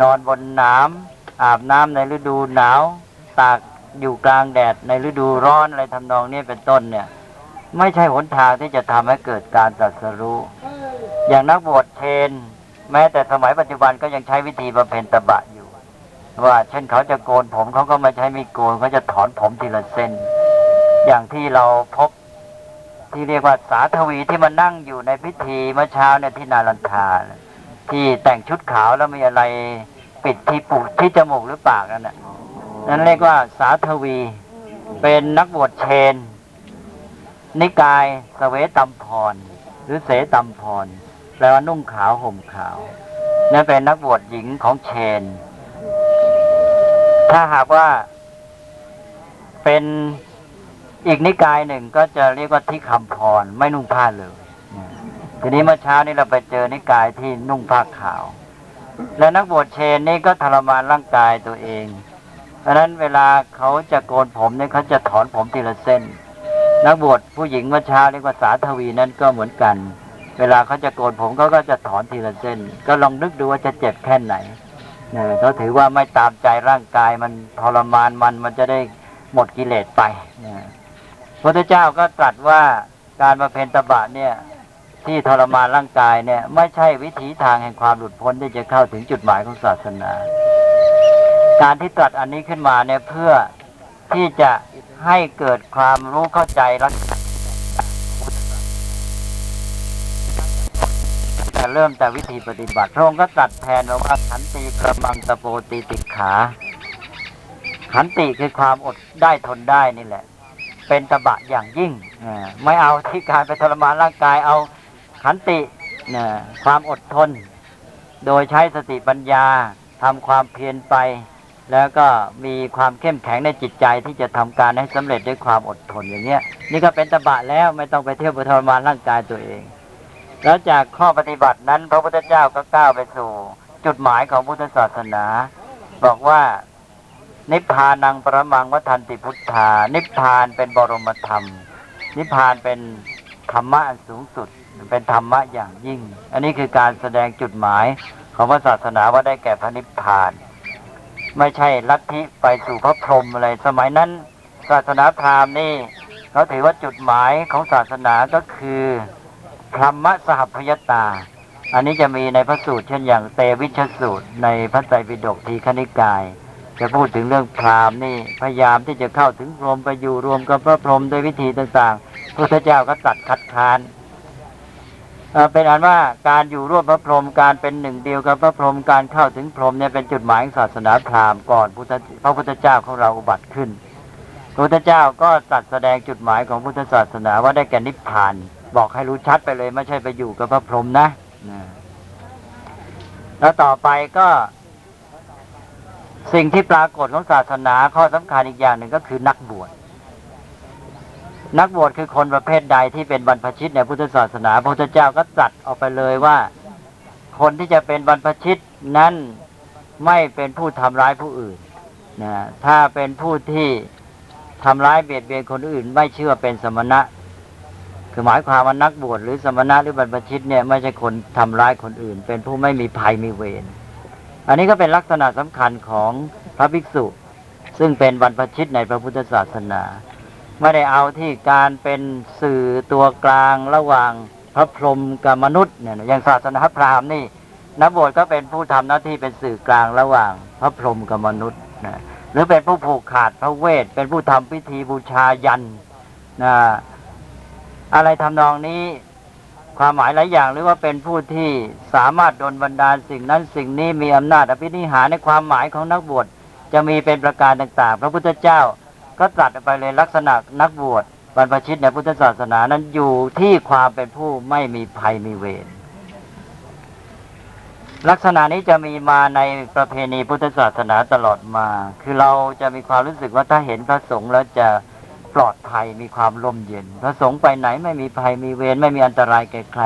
นอนบนน้ำอาบน้ำในฤดูหนาว ตากอยู่กลางแดดในฤดูร้อนอะไรทำนองนี้เป็นต้นเนี่ย ไม่ใช่หนทางที่จะทำให้เกิดการตรัสรู้ อย่างนักบวชเทน แม้แต่สมัยปัจจุบันก็ยังใช้วิธีบำเพ็ญตบะอยู่ ว่า เช่นเขาจะโกนผมเขาก็ไม่ใช้มีดโกนเขาจะถอนผมทีละเส้น อย่างที่เราพบที่เรียกว่าสาธวีที่มานั่งอยู่ในพิธีเมื่อเช้าเนี่ยที่นารันทาที่แต่งชุดขาวแล้วมีอะไรปิดที่ปูที่จมูกหรือปากนั่นน่ะนั่นเรียกว่าสาธวี เป็นนักบวชเชน นิกายสเวตัมพร หรือเสตัมพรแปลว่านุ่งขาวห่มขาวนั่นเป็นนักบวชหญิงของเชน ถ้าหากว่า เป็นอีกนิกายหนึ่งก็จะเรียกว่าที่คำพรไม่นุ่งผ้าเลยทีนี้เมื่อเช้านี้เราไปเจอนิกายที่นุ่งผ้าขาว และนักบวชเชนนี่ก็ทรมานร่างกายตัวเอง เพราะฉะนั้นเวลาเขาจะโกนผมเนี่ยเขาจะถอนผมทีละเส้น นักบวชผู้หญิงเมื่อเช้าเรียกว่าสาธวีนั้นก็เหมือนกัน เวลาเขาจะโกนผมเขาก็จะถอนทีละเส้น ก็ลองนึกดูว่าจะเจ็บแค่ไหน เนี่ยเขาถือว่าไม่ตามใจร่างกายมันทรมานมันมันจะได้หมดกิเลสไปนี่ยพระพุทธเจ้าก็ตรัสว่าการมาเพนตบะเนี่ย ที่ทรมานร่างกายเนี่ย ไม่ใช่วิถีทางแห่งความหลุดพ้นที่จะเข้าถึงจุดหมายของศาสนา การที่ตรัสอันนี้ขึ้นมาเนี่ยเพื่อที่จะให้เกิดความรู้เข้าใจรักแต่ เริ่มแต่วิธีปฏิบัติพระองค์ก็ตรัสแทนว่าขันติประมังตะโปตีติขาขันติคือความอดได้ทนได้นี่แหละ เป็นตบะอย่างยิ่งไม่เอาที่การไปทรมานร่างกายเอาขันติความอดทน โดยใช้สติปัญญาทำความเพียรไป แล้วก็มีความเข้มแข็งในจิตใจที่จะทำการให้สำเร็จด้วยความอดทนอย่างเงี้ยนี่ก็เป็นตบะแล้วไม่ต้องไปเที่ยวไปทรมานร่างกายตัวเอง แล้วจากข้อปฏิบัตินั้น พระพุทธเจ้าก็ก้าวไปสู่ จุดหมายของพุทธศาสนา บอกว่านิพพานังประมังวัฏันติพุทธา นิพพานเป็นบรมธรรม นิพพานเป็นธรรมะอันสูงสุด เป็นธรรมะอย่างยิ่ง อันนี้คือการแสดงจุดหมายของพระศาสนาว่าได้แก่พระนิพพาน ไม่ใช่ลัทธิไปสู่พระพรหมอะไร สมัยนั้น ศาสนาพราหมณ์นี่เขาถือว่าจุดหมายของศาสนาก็คือ ธรรมะสหพยตา อันนี้จะมีในพระสูตรเช่นอย่างเตวิชสูตร ในพระไตรปิฎกทีคณิกาย จะพูดถึงเรื่องพราหมณ์นี่พยายามที่จะเข้าถึงพรหมไปอยู่รวมกับพระพรหมด้วยวิธีต่างๆพระพุทธเจ้าก็ตัดคัดค้านเป็นอันว่าการอยู่ร่วมพระพรหมการเป็นหนึ่งเดียวกับพระพรหมการเข้าถึงพรหมเนี่ยเป็นจุดหมายของศาสนาพราหมณ์ก่อนพุทธพระพุทธเจ้าของเราอุบัติขึ้นพระพุทธเจ้าก็ตรัสแสดงจุดหมายของพุทธศาสนาว่าได้แก่นิพพาน บอกให้รู้ชัดไปเลย ไม่ใช่ไปอยู่กับพระพรหมนะแล้วต่อไปก็ สิ่งที่ปรากฏของศาสนาข้อสำคัญอีกอย่างหนึ่งก็คือนักบวชนักบวชคือคนประเภทใดที่เป็นบรรพชิตในพุทธศาสนาพระพุทธเจ้าก็ตรัสออกไปเลยว่า คนที่จะเป็นบรรพชิตนั้นไม่เป็นผู้ทำร้ายผู้อื่นนะถ้าเป็นผู้ที่ทำร้ายเบียดเบียนคนอื่น ไม่เชื่อเป็นสมณะ คือหมายความว่านักบวชหรือสมณะหรือบรรพชิตเนี่ยไม่ใช่คนทำร้ายคนอื่น เป็นผู้ไม่มีภัยมีเวรอันนี้ก็เป็นลักษณะสำคัญของพระภิกษุ ซึ่งเป็นบรรพชิตในพระพุทธศาสนา ไม่ได้เอาที่การเป็นสื่อตัวกลางระหว่างพระพรหมกับมนุษย์เนี่ยอย่างศาสนาพราหมณ์นี่นักบวชก็เป็นผู้ทำหน้าที่เป็นสื่อกลางระหว่างพระพรหมกับมนุษย์นะหรือเป็นผู้ผูกขาดพระเวทเป็นผู้ทำพิธีบูชายันนะ อะไรทำนองนี้ความหมายหลายอย่างหรือว่าเป็นผู้ที่สามารถดลบันดาลสิ่งนั้นสิ่งนี้มีอำนาจอภินิหารในความหมายของนักบวชจะมีเป็นประการต่าง ๆ พระพุทธเจ้าก็ตรัสไปเลยลักษณะนักบวชบรรพชิตในพุทธศาสนานั้นอยู่ที่ความเป็นผู้ไม่มีภัยมีเวรลักษณะนี้จะมีมาในประเพณีพุทธศาสนาตลอดมา คือเราจะมีความรู้สึกว่าถ้าเห็นพระสงฆ์แล้วจะ ปลอดภัยมีความร่มเย็นพระสงฆ์ไปไหนไม่มีภัยมีเวรไม่มีอันตรายแก่ใคร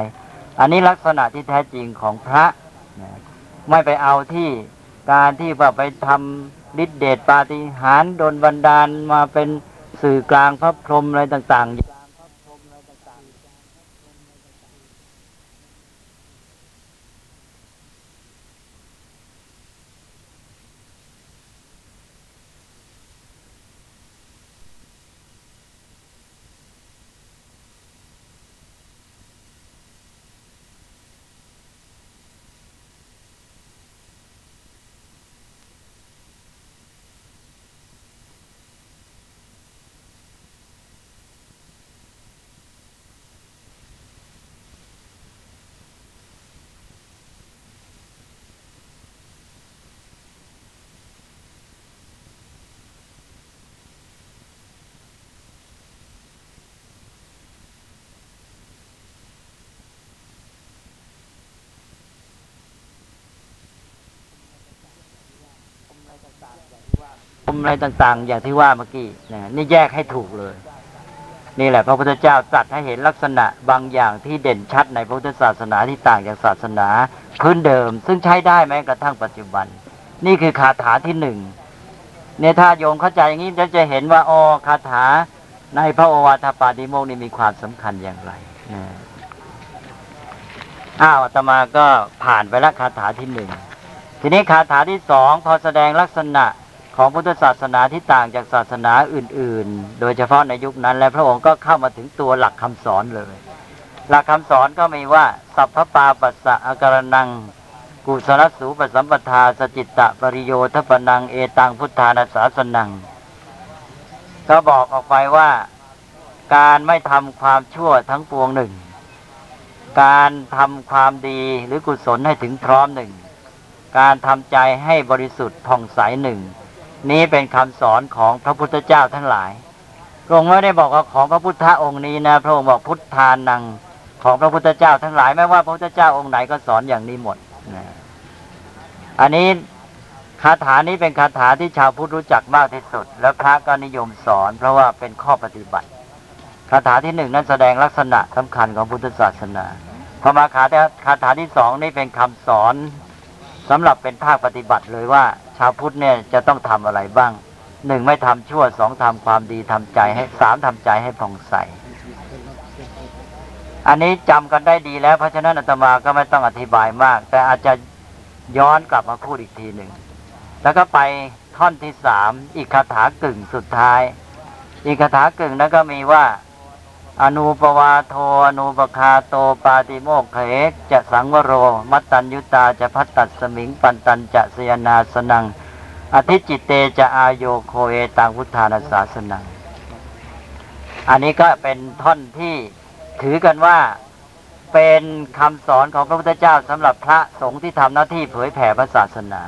อันนี้ลักษณะที่แท้จริงของพระนะไม่ไปเอาที่การที่ว่าไปทำฤทธิเดชปาฏิหาริย์โดนบันดาลมาเป็นสื่อกลางพระพรหมอะไรต่าง ๆ มอะไรต่างๆ อย่างที่ว่าเมื่อกี้นะนี่แยกให้ถูกเลย นี่แหละ พระพุทธเจ้าตรัสให้เห็นลักษณะบางอย่างที่เด่นชัดในพระพุทธศาสนาที่ต่างจากศาสนาพื้นเดิม ซึ่งใช้ได้แม้กระทั่งปัจจุบัน นี่คือคาถาที่หนึ่งเนี่ยถ้าโยมเข้าใจอย่างนี้จะจะเห็นว่าอ๋อคาถาในพระโอวาทปาติโมกนี่มีความสำคัญอย่างไรอ้าวอาตมาก็ผ่านไปแล้วคาถาที่หนึ่งทีนี้คาถาที่สองพอแสดงลักษณะ ของพุทธศาสนาที่ต่างจากศาสนาอื่น ๆ โดยเฉพาะในยุคนั้น และพระองค์ก็เข้ามาถึงตัวหลักคำสอนเลย หลักคำสอนก็มีว่าสัพพปาปัสสะอาการนัง กุศลสูปสัมปทาสจิตตะปริโยทปนังเอตังพุทธานาสาสนัง ก็บอกออกไปว่าการไม่ทำความชั่วทั้งปวงหนึ่ง การทำความดีหรือกุศลให้ถึงพร้อมหนึ่ง การทำใจให้บริสุทธิ์ผ่องใสหนึ่ง นี้เป็นคำสอนของพระพุทธเจ้าทั้งหลายพระองค์ไม่ได้บอกว่าของพระพุทธองค์นี้นะพระองค์บอกพุทธานังของพระพุทธเจ้าทั้งหลายไม่ว่าพระพุทธเจ้าองค์ไหนก็สอนอย่างนี้หมดนะอันนี้คาถานี้เป็นคาถาที่ชาวพุทธรู้จักมากที่สุด แล้วพระก็นิยมสอน เพราะว่าเป็นข้อปฏิบัติ คาถาที่หนึ่งนั้นแสดงลักษณะสำคัญของพุทธศาสนาพอมาคาถาคาถาที่สองนี่เป็นคำสอน สำหรับเป็นภาคปฏิบัติเลยว่า ชาวพุทธเนี่ยจะต้องทำอะไรบ้างหนึ่งไม่ทำชั่วสองทำความดีทำใจให้สามทำใจให้ผ่องใส อันนี้จำกันได้ดีแล้ว เพราะฉะนั้นอาตมาก็ไม่ต้องอธิบายมาก แต่อาจจะย้อนกลับมาพูดอีกทีหนึ่ง แล้วก็ไปท่อนที่สามอีกคาถากึ่งสุดท้าย อีกคาถากึ่งนั้นก็มีว่า อนุปวาโทอนุปคาโตปาติโมกเขจะสังวโร มัตตัญยุตาจะพัตตัดสมิงปันตันจะเสยนาสนัง อธิจิตเตจะอายโยโคเอตังพุทธานาสาสนัง อันนี้ก็เป็นท่อนที่ถือกันว่าเป็นคำสอนของพระพุทธเจ้าสำหรับพระสงฆ์ที่ทำหน้าที่เผยแผ่พระศาสนา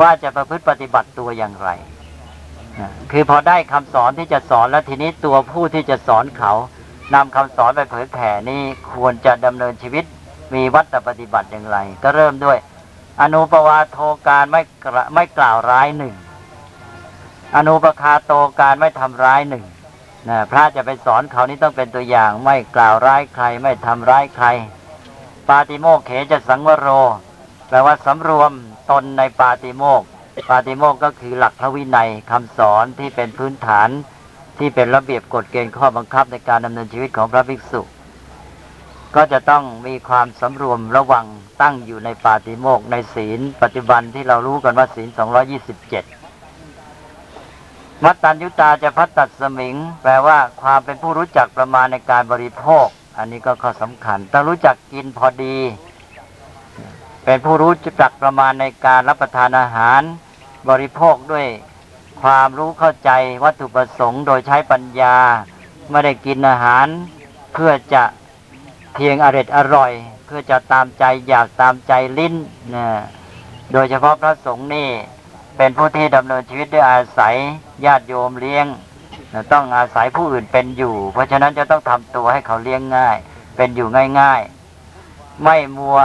ว่าจะประพฤติปฏิบัติตัวอย่างไร คือพอได้คำสอนที่จะสอนแล้วทีนี้ตัวผู้ที่จะสอนเขา นำคำสอนไปเผยแผ่นี่ควรจะดำเนินชีวิตมีวัตถปฏิบัติอย่างไร ก็เริ่มด้วย อนุปวาโทการไม่ไม่กล่าวร้ายหนึ่งอนุปคาโตการไม่ทำร้ายหนึ่งนะพระจะไปสอนเขานี่ต้องเป็นตัวอย่างไม่กล่าวร้ายใคร ไม่ทำร้ายใคร ปาติโมกเขจะสังวโร แปลว่าสำรวมตนในปาติโมกปาติโมกก็คือหลักพระวินัยคำสอนที่เป็นพื้นฐาน ที่เป็นระเบียบกฎเกณฑ์ข้อบังคับในการดำเนินชีวิตของพระภิกษุ ก็จะต้องมีความสำรวมระวังตั้งอยู่ในปาติโมกในศีล ปัจจุบันที่เรารู้กันว่าศีล 227 มัตตัญยุตาจะพัตตัดสมิง แปลว่าความเป็นผู้รู้จักประมาณในการบริโภค อันนี้ก็ข้อสำคัญ ต้องรู้จักกินพอดี เป็นผู้รู้จักประมาณในการรับประทานอาหารบริโภคด้วย ความรู้เข้าใจวัตถุประสงค์โดยใช้ปัญญา ไม่ได้กินอาหาร เพื่อจะเพียงอร็ดอร่อย เพื่อจะตามใจอยากตามใจลิ้นนะโดยเฉพาะพระสงฆ์นี่เป็นผู้ที่ดำเนินชีวิตด้วยอาศัยญาติโยมเลี้ยงต้องอาศัยผู้อื่นเป็นอยู่ เพราะฉะนั้นจะต้องทำตัวให้เขาเลี้ยงง่าย เป็นอยู่ง่ายๆ ไม่มัว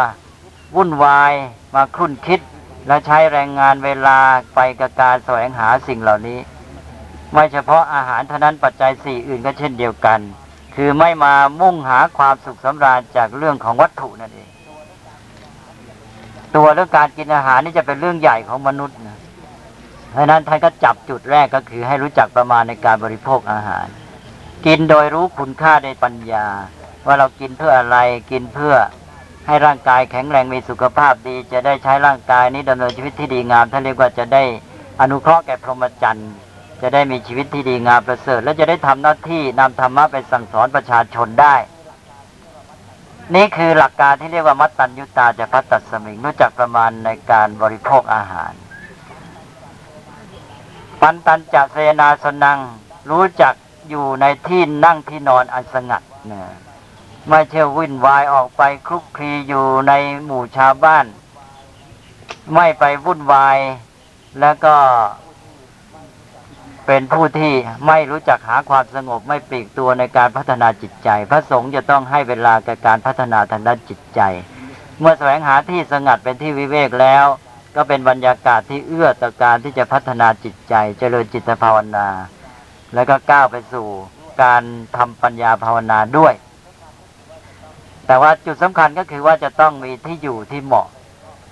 วุ่นวายมาครุ่นคิด และใช้แรงงานเวลาไปกับการแสวงหาสิ่งเหล่านี้ ไม่เฉพาะอาหารเท่านั้นปัจจัยสี่อื่นก็เช่นเดียวกัน คือไม่มามุ่งหาความสุขสำราญจากเรื่องของวัตถุนั่นเอง ตัวเรื่องการกินอาหารนี่จะเป็นเรื่องใหญ่ของมนุษย์นะเพราะฉะนั้นท่านก็จับจุดแรกก็คือให้รู้จักประมาณในการบริโภคอาหาร กินโดยรู้คุณค่าในปัญญา ว่าเรากินเพื่ออะไรกินเพื่อ ให้ร่างกายแข็งแรงมีสุขภาพดี จะได้ใช้ร่างกายนี้ดำเนินชีวิตที่ดีงามท่านเรียกว่าจะได้อนุเคราะห์แก่พรหมจรรย์จะได้มีชีวิตที่ดีงามประเสริฐ และจะได้ทำหน้าที่นำธรรมะไปสั่งสอนประชาชนได้ นี่คือหลักการที่เรียกว่ามัตตัญญุตาจะพัตตัสมิงรู้จักประมาณในการบริโภคอาหาร ปันตันจะเสนาสนังรู้จักอยู่ในที่นั่งที่นอนอันสงัดนะ ไม่เชื่อวิ่นวายออกไปคลุกคลีอยู่ในหมู่ชาวบ้าน ไม่ไปวุ่นวาย แล้วก็เป็นผู้ที่ไม่รู้จักหาความสงบไม่ปีกตัวในการพัฒนาจิตใจ พระสงฆ์จะต้องให้เวลากับการพัฒนาทางด้านจิตใจ เมื่อแสวงหาที่สงัดเป็นที่วิเวกแล้ว ก็เป็นบรรยากาศที่เอื้อต่อการที่จะพัฒนาจิตใจ เจริญจิตภาวนา แล้วก็ก้าวไปสู่การทำปัญญาภาวนาด้วย แต่ว่าจุดสำคัญก็คือว่าจะต้องมีที่อยู่ที่เหมาะ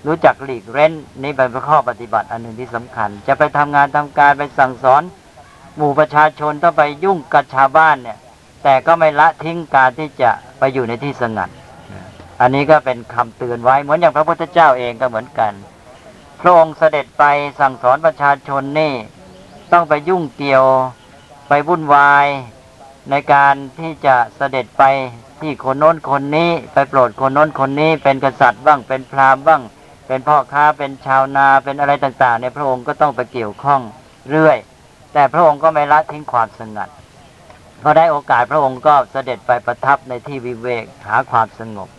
รู้จักหลีกเร้นนี่เป็นข้อปฏิบัติอันหนึ่งที่สำคัญ จะไปทำงานทำการไปสั่งสอน หมู่ประชาชนต้องไปยุ่งกับชาวบ้านเนี่ย แต่ก็ไม่ละทิ้งการที่จะไปอยู่ในที่สงัดอันนี้ก็เป็นคำเตือนไว้เหมือนอย่างพระพุทธเจ้าเองก็เหมือนกันพระองค์เสด็จไปสั่งสอนประชาชนนี่ ต้องไปยุ่งเกี่ยวไปวุ่นวาย ในการที่จะเสด็จไปที่คนโน้นคนนี้ไปโปรดคนโน้นคนนี้ เป็นกษัตริย์บ้างเป็นพราหมณ์บ้าง เป็นพ่อค้าเป็นชาวนาเป็นอะไรต่างๆเนี่ยพระองค์ก็ต้องไปเกี่ยวข้องเรื่อย แต่พระองค์ก็ไม่ละทิ้งความสงัดพอได้โอกาสพระองค์ก็เสด็จไปประทับในที่วิเวกหาความสงบ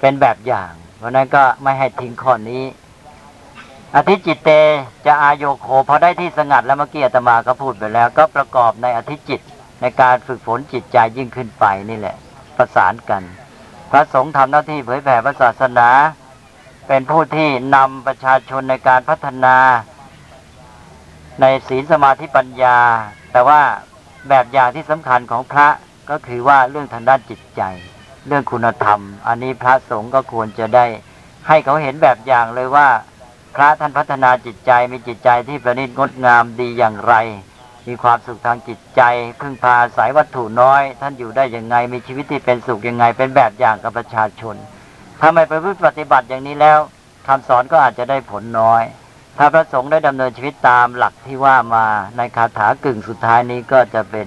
เป็นแบบอย่างเพราะนั้นก็ไม่ให้ทิ้งข้อนี้ อธิจิตเตจะอาโยโคพอได้ที่สงัดแล้วเมื่อกี้อาตมาก็พูดไปแล้ว ก็ประกอบในอธิจิต ในการฝึกฝนจิตใจยิ่งขึ้นไปนี่แหละ ประสานกัน พระสงฆ์ทำหน้าที่เผยแผ่พระศาสนา เป็นผู้ที่นำประชาชนในการพัฒนา ในศีลสมาธิปัญญา แต่ว่าแบบอย่างที่สำคัญของพระก็คือว่าเรื่องทางด้านจิตใจ เรื่องคุณธรรม อันนี้พระสงฆ์ก็ควรจะได้ ให้เขาเห็นแบบอย่างเลยว่า พระท่านพัฒนาจิตใจมีจิตใจที่ประณีตงดงามดีอย่างไร มีความสุขทางจิตใจพึ่งพาอาศัยวัตถุน้อย ท่านอยู่ได้ยังไงมีชีวิตที่เป็นสุขยังไง เป็นแบบอย่างกับประชาชนถ้าไม่ไปพิปฏิบัติอย่างนี้แล้วคำสอนก็อาจจะได้ผลน้อย ถ้าพระสงฆ์ได้ดำเนินชีวิตตามหลักที่ว่ามาในคาถากึ่งสุดท้ายนี้ก็จะเป็น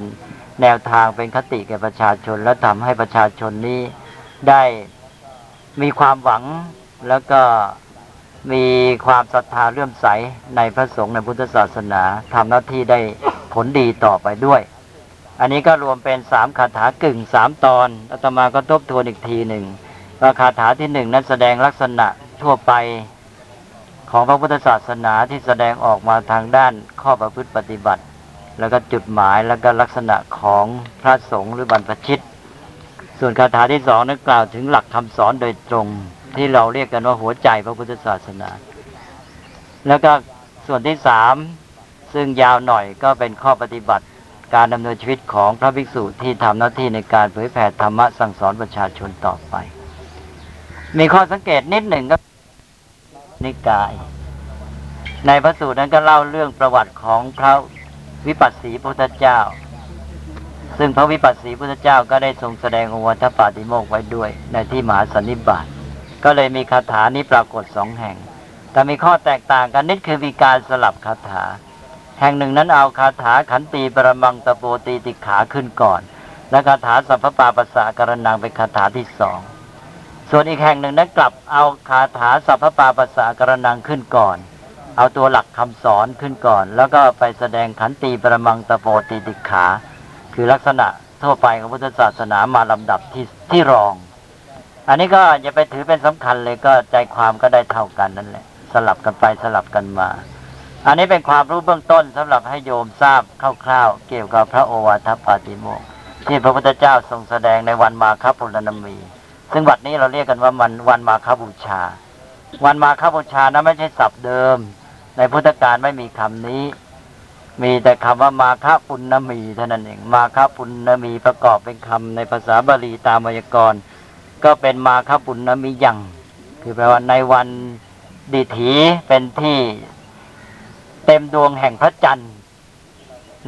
แนวทางเป็นคติแก่ประชาชน และทำให้ประชาชนนี้ได้มีความหวังแล้วก็ มีความศรัทธาเลื่อมใสในพระสงฆ์ในพุทธศาสนาทำหน้าที่ได้ผลดีต่อไปด้วย อันนี้ก็รวมเป็นสามคาถากึ่งสามตอนอาตมาก็ทบทวนอีกทีหนึ่งว่าคาถาที่หนึ่งนั้นแสดงลักษณะทั่วไปของพระพุทธศาสนาที่แสดงออกมาทางด้านข้อประพฤติปฏิบัติ แล้วก็จุดหมายแล้วก็ลักษณะของพระสงฆ์หรือบรรพชิต ส่วนคาถาที่สองนั้นกล่าวถึงหลักคำสอนโดยตรง ที่เราเรียกกันว่าหัวใจพระพุทธศาสนา แล้วก็ส่วนที่สามซึ่งยาวหน่อยก็เป็นข้อปฏิบัติการดำเนินชีวิตของพระภิกษุที่ทำหน้าที่ในการเผยแผ่ธรรมะสั่งสอนประชาชนต่อไป มีข้อสังเกตนิดหนึ่งก็นิกาย ในพระสูตรนั้นก็เล่าเรื่องประวัติของพระวิปัสสีพุทธเจ้า ซึ่งพระวิปัสสีพุทธเจ้าก็ได้ทรงแสดงองค์วัฏปาติโมกข์ไว้ด้วยในที่มหาสันนิบาต ก็เลยมีคาถานี้ปรากฏสองแห่ง แต่มีข้อแตกต่างกันนิดคือมีการสลับคาถา แห่งหนึ่งนั้นเอาคาถาขันตีปรมังตะโปตีติขาขึ้นก่อน และคาถาสัพพปาปัสสะกรนังเป็นคาถาที่สอง ส่วนอีกแห่งหนึ่งนั้นกลับเอาคาถาสัพพปาปัสสะกรนังขึ้นก่อน เอาตัวหลักคำสอนขึ้นก่อน แล้วก็ไปแสดงขันตีปรมังตะโปตีติขา คือลักษณะทั่วไปของพุทธศาสนามาลำดับที่ที่รอง อันนี้ก็อย่าไปถือเป็นสำคัญเลยก็ใจความก็ได้เท่ากันนั่นแหละ สลับกันไปสลับกันมา อันนี้เป็นความรู้เบื้องต้นสำหรับให้โยมทราบคร่าวๆเกี่ยวกับพระโอวาทปาติโมกข์ที่พระพุทธเจ้าทรงแสดงในวันมาคปุรณมี ซึ่งวัดนี้เราเรียกกันว่ามันวันมาคบูชา วันมาคบูชานั้นไม่ใช่ศัพท์เดิม ในพุทธการไม่มีคำนี้ มีแต่คำว่ามาคปุณณมีเท่านั้นเองมาคปุณณมีประกอบเป็นคำในภาษาบาลีตามไวยากรณ์ ก็เป็นมาคปุณณมียัง คือแปลว่าในวันดิถีเป็นที่เต็มดวงแห่งพระจันทร์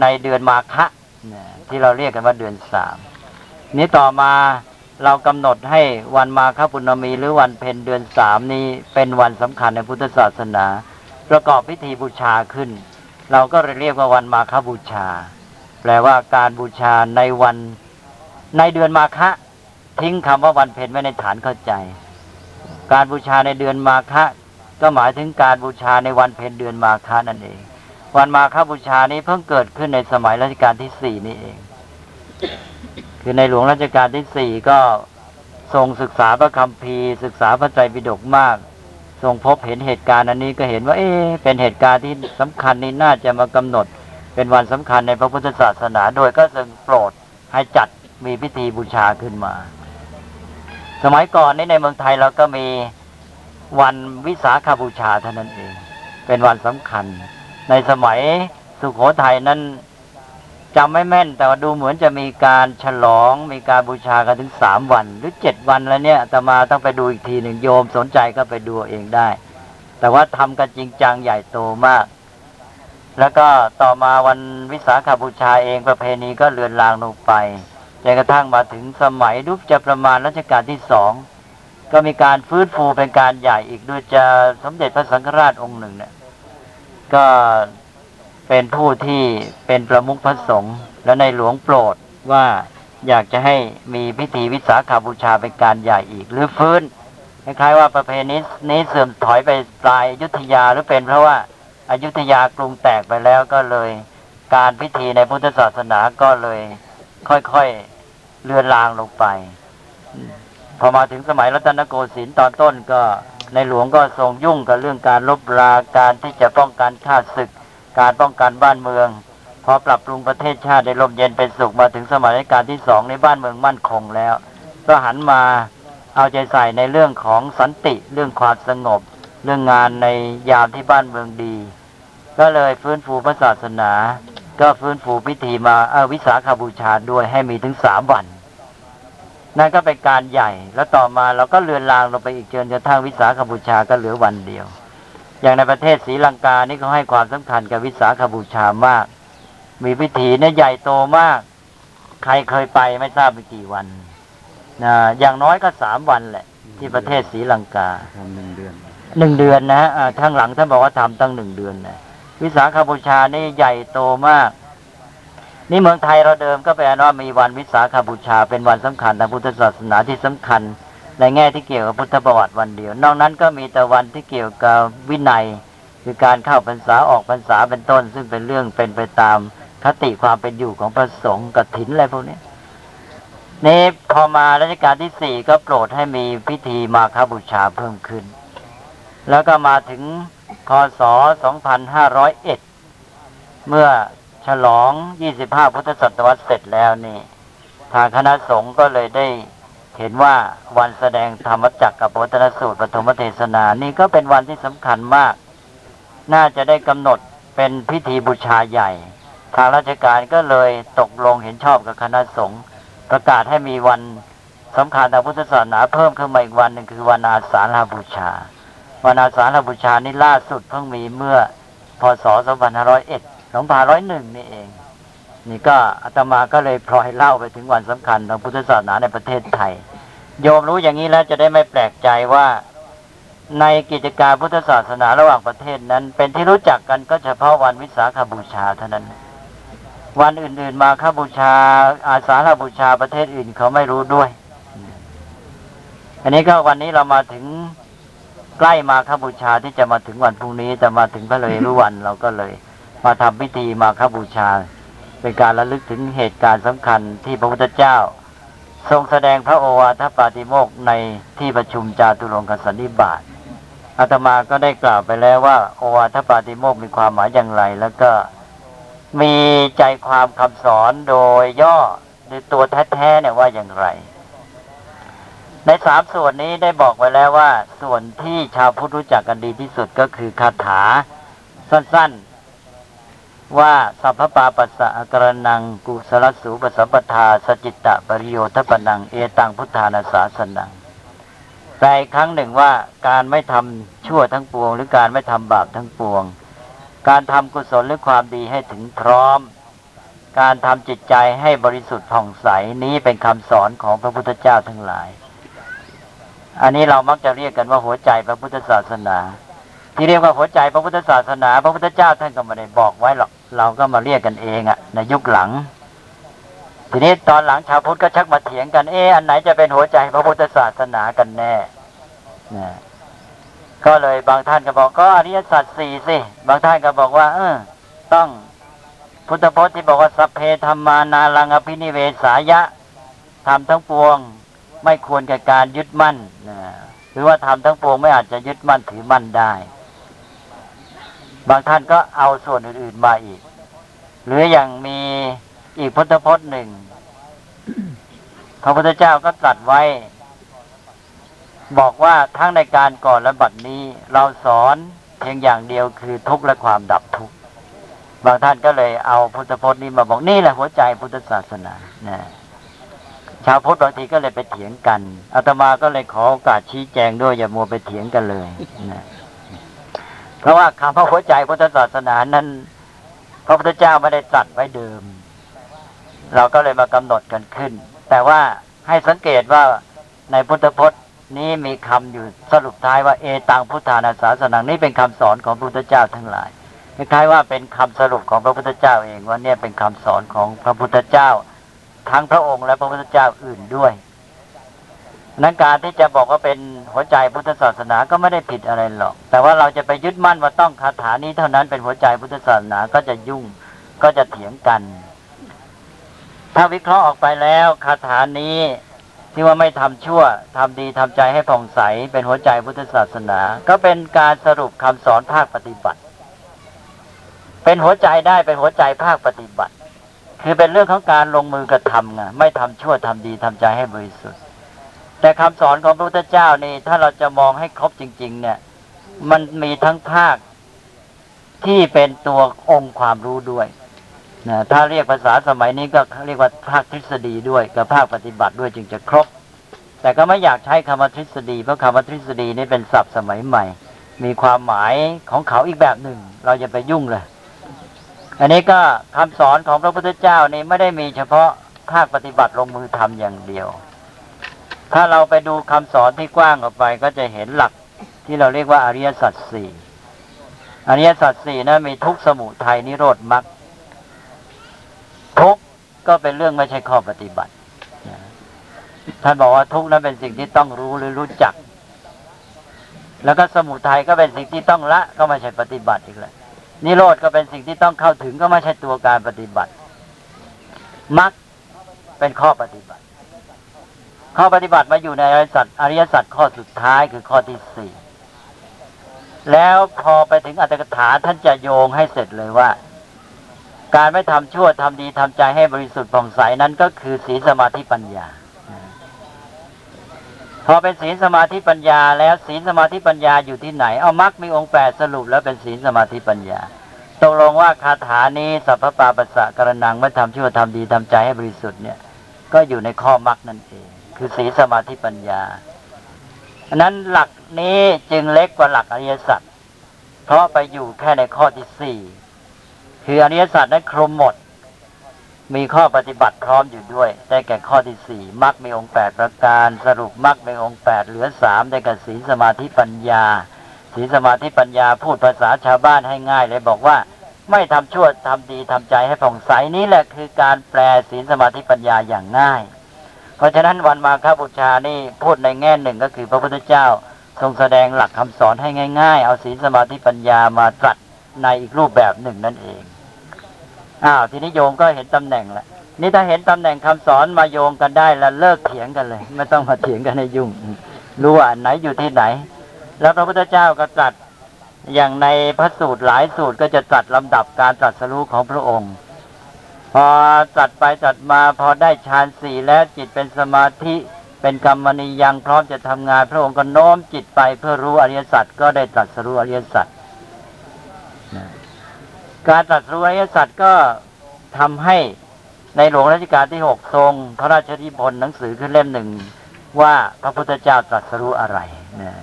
ในเดือนมาคะที่เราเรียกกันว่าเดือนสามนี้ต่อมาเรากำหนดให้วันมาคปุณณมีหรือวันเพ็ญเดือนสามนี้เป็นวันสำคัญในพุทธศาสนา ประกอบพิธีบูชาขึ้น เราก็เลยเรียกว่าวันมาคบูชา แปลว่าการบูชาในวันในเดือนมาคะ ทิ้งคำว่าวันเพ็ญไว้ในฐานเข้าใจ การบูชาในเดือนมาคะก็หมายถึงการบูชาในวันเพ็ญเดือนมาคะนั่นเอง วันมาคบูชานี้เพิ่งเกิดขึ้นในสมัยรัชกาลที่สี่นี่เอง คือในหลวงรัชกาลที่สี่ก็ทรงศึกษาพระคัมภีร์ ศึกษาพระไตรปิฎกมาก ทรงพบเห็นเหตุการณ์อันนี้ก็เห็นว่า เอ๊เป็นเหตุการณ์ที่สำคัญนี่น่าจะมากำหนด เป็นวันสำคัญในพระพุทธศาสนา โดยก็ทรงโปรดให้จัดมีพิธีบูชาขึ้นมา สมัยก่อนนี้ในเมืองไทยเราก็มีวันวิสาขบูชาเท่านั้นเอง เป็นวันสำคัญ ในสมัยสุโขทัยนั้นจำไม่แม่น แต่ว่าดูเหมือนจะมีการฉลองมีการบูชากันถึงสามวัน หรือเจ็ดวันแล้วเนี่ยอาตมาต้องไปดูอีกทีหนึ่งโยมสนใจก็ไปดูเองได้ แต่ว่าทำกันจริงจังใหญ่โตมาก แล้วก็ต่อมาวันวิสาขบูชาเองประเพณีก็เลือนลางลงไป จนกระทั่งมาถึงสมัยรูปจะประมาณรัชกาลที่สองก็มีการฟื้นฟูเป็นการใหญ่อีกด้วยจะสมเด็จพระสังฆราชองค์หนึ่งเนี่ยก็เป็นผู้ที่เป็นประมุขพระสงฆ์และในหลวงโปรดว่าอยากจะให้มีพิธีวิสาขาบูชาเป็นการใหญ่อีก หรือฟื้นคล้ายๆว่าประเพณีนี้เสื่อมถอยไปปลายอยุธยาหรือเป็นเพราะว่าอายุทยากรุงแตกไปแล้วก็เลยการพิธีในพุทธศาสนาก็เลยค่อยๆ เลือนลางลงไป พอมาถึงสมัยรัตนโกสินทร์ตอนต้นก็ในหลวงก็ทรงยุ่งกับเรื่องการลบราการที่จะป้องกันข้าศึก การป้องกันบ้านเมือง พอปรับปรุงประเทศชาติได้ลมเย็นเป็นสุขมาถึงสมัยรัชกาลที่สองในบ้านเมืองมั่นคงแล้ว ก็หันมาเอาใจใส่ในเรื่องของสันติเรื่องความสงบ เรื่องงานในยามที่บ้านเมืองดี ก็เลยฟื้นฟูพระศาสนา ก็ฟื้นฟูพิธีมาเออวิสาขบูชาด้วยให้มีถึงสามวัน นั่นก็เป็นการใหญ่ แล้วต่อมาเราก็เลือนลางลงไปอีกจนกระทั่งวิสาขบูชาก็เหลือวันเดียว อย่างในประเทศศรีลังกานี่เขาให้ความสำคัญกับวิสาขบูชามาก มีพิธีเนี่ยใหญ่โตมาก ใครเคยไปไม่ทราบไปกี่วันนะอย่างน้อยก็สามวันแหละ ที่ประเทศศรีลังกาทำหนึ่งเดือนหนึ่งเดือนนะฮะอ่าข้างหลังท่านบอกว่าทำตั้งหนึ่งเดือนนะ วิสาขบูชานี่ใหญ่โตมาก นี่เมืองไทยเราเดิมก็แปลว่ามีวันวิสาขบูชา เป็นวันสำคัญทางพุทธศาสนาที่สำคัญ ในแง่ที่เกี่ยวกับพุทธประวัติวันเดียว นอกนั้นก็มีแต่วันที่เกี่ยวกับวินัย คือการเข้าพรรษาออกพรรษาเป็นต้น ซึ่งเป็นเรื่องเป็นไปตามคติความเป็นอยู่ของพระสงฆ์กับถินอะไรพวกนี้นี่พอมารัชกาลที่สี่ก็โปรดให้มีพิธีมาคบูชาเพิ่มขึ้น แล้วก็มาถึง คศ 2501 เมื่อฉลอง 25 พุทธศตวรรษเสร็จแล้วนี่ ทางคณะสงฆ์ก็เลยได้เห็นว่าวันแสดงธรรมจักรกับวัฒนสูตรปฐมเทศนานี่ก็เป็นวันที่สำคัญมาก น่าจะได้กำหนดเป็นพิธีบูชาใหญ่ ทางราชการก็เลยตกลงเห็นชอบกับคณะสงฆ์ประกาศให้มีวันสำคัญทางพุทธศาสนาเพิ่มขึ้นมาอีกวันหนึ่งคือวันอาสาฬหบูชา วันอาสาฬบูชานี่ล่าสุดเพิ่งมีเมื่อพศ2501 2501 นี่เอง นี่ก็อาตมาก็เลยพลอยเล่าไปถึงวันสำคัญทางพุทธศาสนาในประเทศไทย โยมรู้อย่างนี้แล้วจะได้ไม่แปลกใจว่าในกิจการพุทธศาสนาระหว่างประเทศนั้น เป็นที่รู้จักกันก็เฉพาะวันวิสาขบูชาเท่านั้น วันอื่นๆมาข้าบูชา อาสาฬบูชาประเทศอื่นเขาไม่รู้ด้วย อันนี้ก็วันนี้เรามาถึง ใกล้มาขบูชาที่จะมาถึงวันพรุ่งนี้จะมาถึงพระเลยรู้วันเราก็เลย มาทำพิธีมาขบูชา เป็นการระลึกถึงเหตุการณ์สำคัญที่พระพุทธเจ้า ทรงแสดงพระโอวาทปาติโมกในที่ประชุมจาตุรงกสันนิบาตอาตมาก็ได้กล่าวไปแล้วว่า โอวาทปาติโมกมีความหมายอย่างไร แล้วก็มีใจความคำสอนโดยย่อหรือตัวแท้ๆเนี่ยว่าอย่างไร ในสามส่วนนี้ได้บอกไว้แล้วว่า ส่วนที่ชาวพุทธรู้จักกันดีที่สุดก็คือคาถา สั้นๆ ว่าสัพพปาปัสสะกรนังกุสลสูปสัมปทาสจิตตะปริโยทปนัง เอตังพุทธานาสาสนังแปลครั้งหนึ่งว่าการไม่ทำชั่วทั้งปวง หรือการไม่ทำบาปทั้งปวง การทำกุศลหรือความดีให้ถึงพร้อม การทำจิตใจให้บริสุทธิ์ผ่องใสนี้เป็นคำสอนของพระพุทธเจ้าทั้งหลาย อันนี้เรามักจะเรียกกันว่าหัวใจพระพุทธศาสนา ที่เรียกว่าหัวใจพระพุทธศาสนา พระพุทธเจ้าท่านก็ไม่ได้บอกไว้หรอกเราก็มาเรียกกันเองอะในยุคหลัง ทีนี้ตอนหลังชาวพุทธก็ชักมาเถียงกันเอออันไหนจะเป็นหัวใจพระพุทธศาสนากันแน่นะก็เลยบางท่านก็บอกก็อริยสัจสี่สิ บางท่านก็บอกว่า เออ ต้องพุทธพจน์ที่บอกว่าสัพเพธรรมานารังอภินิเวสายะทำทั้งปวง ไม่ควรแก่การยึดมั่นนะหรือว่าทำทั้งปวงไม่อาจจะยึดมั่นถือมั่นได้ บางท่านก็เอาส่วนอื่นๆมาอีก หรืออย่างมีอีกพุทธพจน์หนึ่งพระพุทธเจ้าก็ตรัสไว้ บอกว่าทั้งในการก่อนและบัดนี้ เราสอนเพียงอย่างเดียวคือทุกข์และความดับทุกข์บางท่านก็เลยเอาพุทธพจน์นี้มาบอกนี่แหละหัวใจพุทธศาสนานะ ชาวพุทธบางทีก็เลยไปเถียงกันอาตมาก็เลยขอโอกาสชี้แจงด้วยอย่ามัวไปเถียงกันเลยนะเพราะว่าคำว่าหัวใจพุทธศาสนานั้น พระพุทธเจ้าไม่ได้ตรัสไว้เดิม เราก็เลยมากำหนดกันขึ้น แต่ว่าให้สังเกตว่าในพุทธพจน์นี้มีคำอยู่สรุปท้ายว่าเอตังพุทธานาสาสนังนี่เป็นคำสอนของพระพุทธเจ้าทั้งหลายคล้ายว่าเป็นคำสรุปของพระพุทธเจ้าเองว่าเนี่ยเป็นคำสอนของพระพุทธเจ้า ทั้งพระองค์และพระพุทธเจ้าอื่นด้วยนั้นการที่จะบอกว่าเป็นหัวใจพุทธศาสนาก็ไม่ได้ผิดอะไรหรอก แต่ว่าเราจะไปยึดมั่นว่าต้องคาถานี้เท่านั้นเป็นหัวใจพุทธศาสนาก็จะยุ่งก็จะเถียงกัน ถ้าวิเคราะห์ออกไปแล้วคาถานี้ที่ว่าไม่ทำชั่วทำดีทำใจให้ผ่องใสเป็นหัวใจพุทธศาสนา ก็เป็นการสรุปคำสอนภาคปฏิบัติ เป็นหัวใจได้เป็นหัวใจภาคปฏิบัติ คือเป็นเรื่องของการลงมือกระทำไงไม่ทำชั่วทำดีทำใจให้บริสุทธิ์ แต่คำสอนของพระพุทธเจ้านี่ถ้าเราจะมองให้ครบจริง ๆ เนี่ย มันมีทั้งภาคที่เป็นตัวองค์ความรู้ด้วยนะถ้าเรียกภาษาสมัยนี้ก็เรียกว่าภาคทฤษฎีด้วยกับภาคปฏิบัติด้วยจึงจะครบ แต่ก็ไม่อยากใช้คำว่าทฤษฎีเพราะคำว่าทฤษฎีนี่เป็นศัพท์สมัยใหม่ มีความหมายของเขาอีกแบบหนึ่ง เราจะไปยุ่งเลย อันนี้ก็คำสอนของพระพุทธเจ้านี่ไม่ได้มีเฉพาะภาคปฏิบัติลงมือทำอย่างเดียว ถ้าเราไปดูคำสอนที่กว้างออกไป ก็จะเห็นหลักที่เราเรียกว่าอริยสัจสี่อริยสัจสี่นะมีทุกสมุทัยนิโรธมรรคทุกก็เป็นเรื่องไม่ใช่ข้อปฏิบัติท่านบอกว่าทุกนั้นเป็นสิ่งที่ต้องรู้หรือรู้จัก แล้วก็สมุทัยก็เป็นสิ่งที่ต้องละก็ไม่ใช่ปฏิบัติอีกแล้ว นิโรธก็เป็นสิ่งที่ต้องเข้าถึงก็ไม่ใช่ตัวการปฏิบัติมรรคเป็นข้อปฏิบัติ ข้อปฏิบัติมาอยู่ในอริยสัจอริยสัจข้อสุดท้ายคือข้อที่สี่แล้วพอไปถึงอัตถกถาท่านจะโยงให้เสร็จเลยว่า การไม่ทำชั่วทำดีทำใจให้บริสุทธิ์ผ่องใสนั้นก็คือศีลสมาธิปัญญา พอเป็นศีลสมาธิปัญญา แล้วศีลสมาธิปัญญาอยู่ที่ไหน เอามรรคมีองค์แปดสรุปแล้วเป็นศีลสมาธิปัญญาตกลงว่าคาถานี้สัพพปาปัสสะกรนังไม่ทำชั่วทำดีทำใจให้บริสุทธิ์เนี่ย ก็อยู่ในข้อมรรคนั่นเอง คือศีลสมาธิปัญญาอันนั้นหลักนี้จึงเล็กกว่าหลักอริยสัจเพราะไปอยู่แค่ในข้อที่สี่คืออริยสัจนั้นคลุมหมด มีข้อปฏิบัติพร้อมอยู่ด้วย ได้แก่ข้อที่สี่มรรคมีองค์แปดประการ สรุปมรรคมีองค์แปดเหลือสามได้แก่ศีลสมาธิปัญญาศีลสมาธิปัญญาพูดภาษาชาวบ้านให้ง่ายเลยบอกว่า ไม่ทำชั่วทำดีทำใจให้ผ่องใสนี้แหละคือการแปลศีลสมาธิปัญญาอย่างง่าย เพราะฉะนั้นวันมาฆบูชานี่พูดในแง่หนึ่งก็คือพระพุทธเจ้าทรงแสดงหลักคำสอนให้ง่าย ๆ เอาศีลสมาธิปัญญามาตรัสในอีกรูปแบบหนึ่งนั่นเอง อ้าวทีนี้โยมก็เห็นตำแหน่งแล้วนี่ถ้าเห็นตำแหน่งคำสอนมาโยงกันได้แล้วเลิกเถียงกันเลย ไม่ต้องมาเถียงกันในยุ่ง รู้ว่าไหนอยู่ที่ไหน แล้วพระพุทธเจ้าก็ตรัสอย่างในพระสูตรหลายสูตรก็จะตรัสลำดับการตรัสรู้ของพระองค์ พอตรัสไปตรัสมาพอได้ฌานสี่แล้วจิตเป็นสมาธิเป็นกรรมนิยังพร้อมจะทำงาน พระองค์ก็โน้มจิตไปเพื่อรู้อริยสัจก็ได้ตรัสรู้อริยสัจ การตรัสรู้อริยสัจก็ทำให้ในหลวงรัชกาลที่หกทรง พระราชนิพนธ์หนังสือขึ้นเล่มหนึ่งว่าพระพุทธเจ้าตรัสรู้อะไรนะ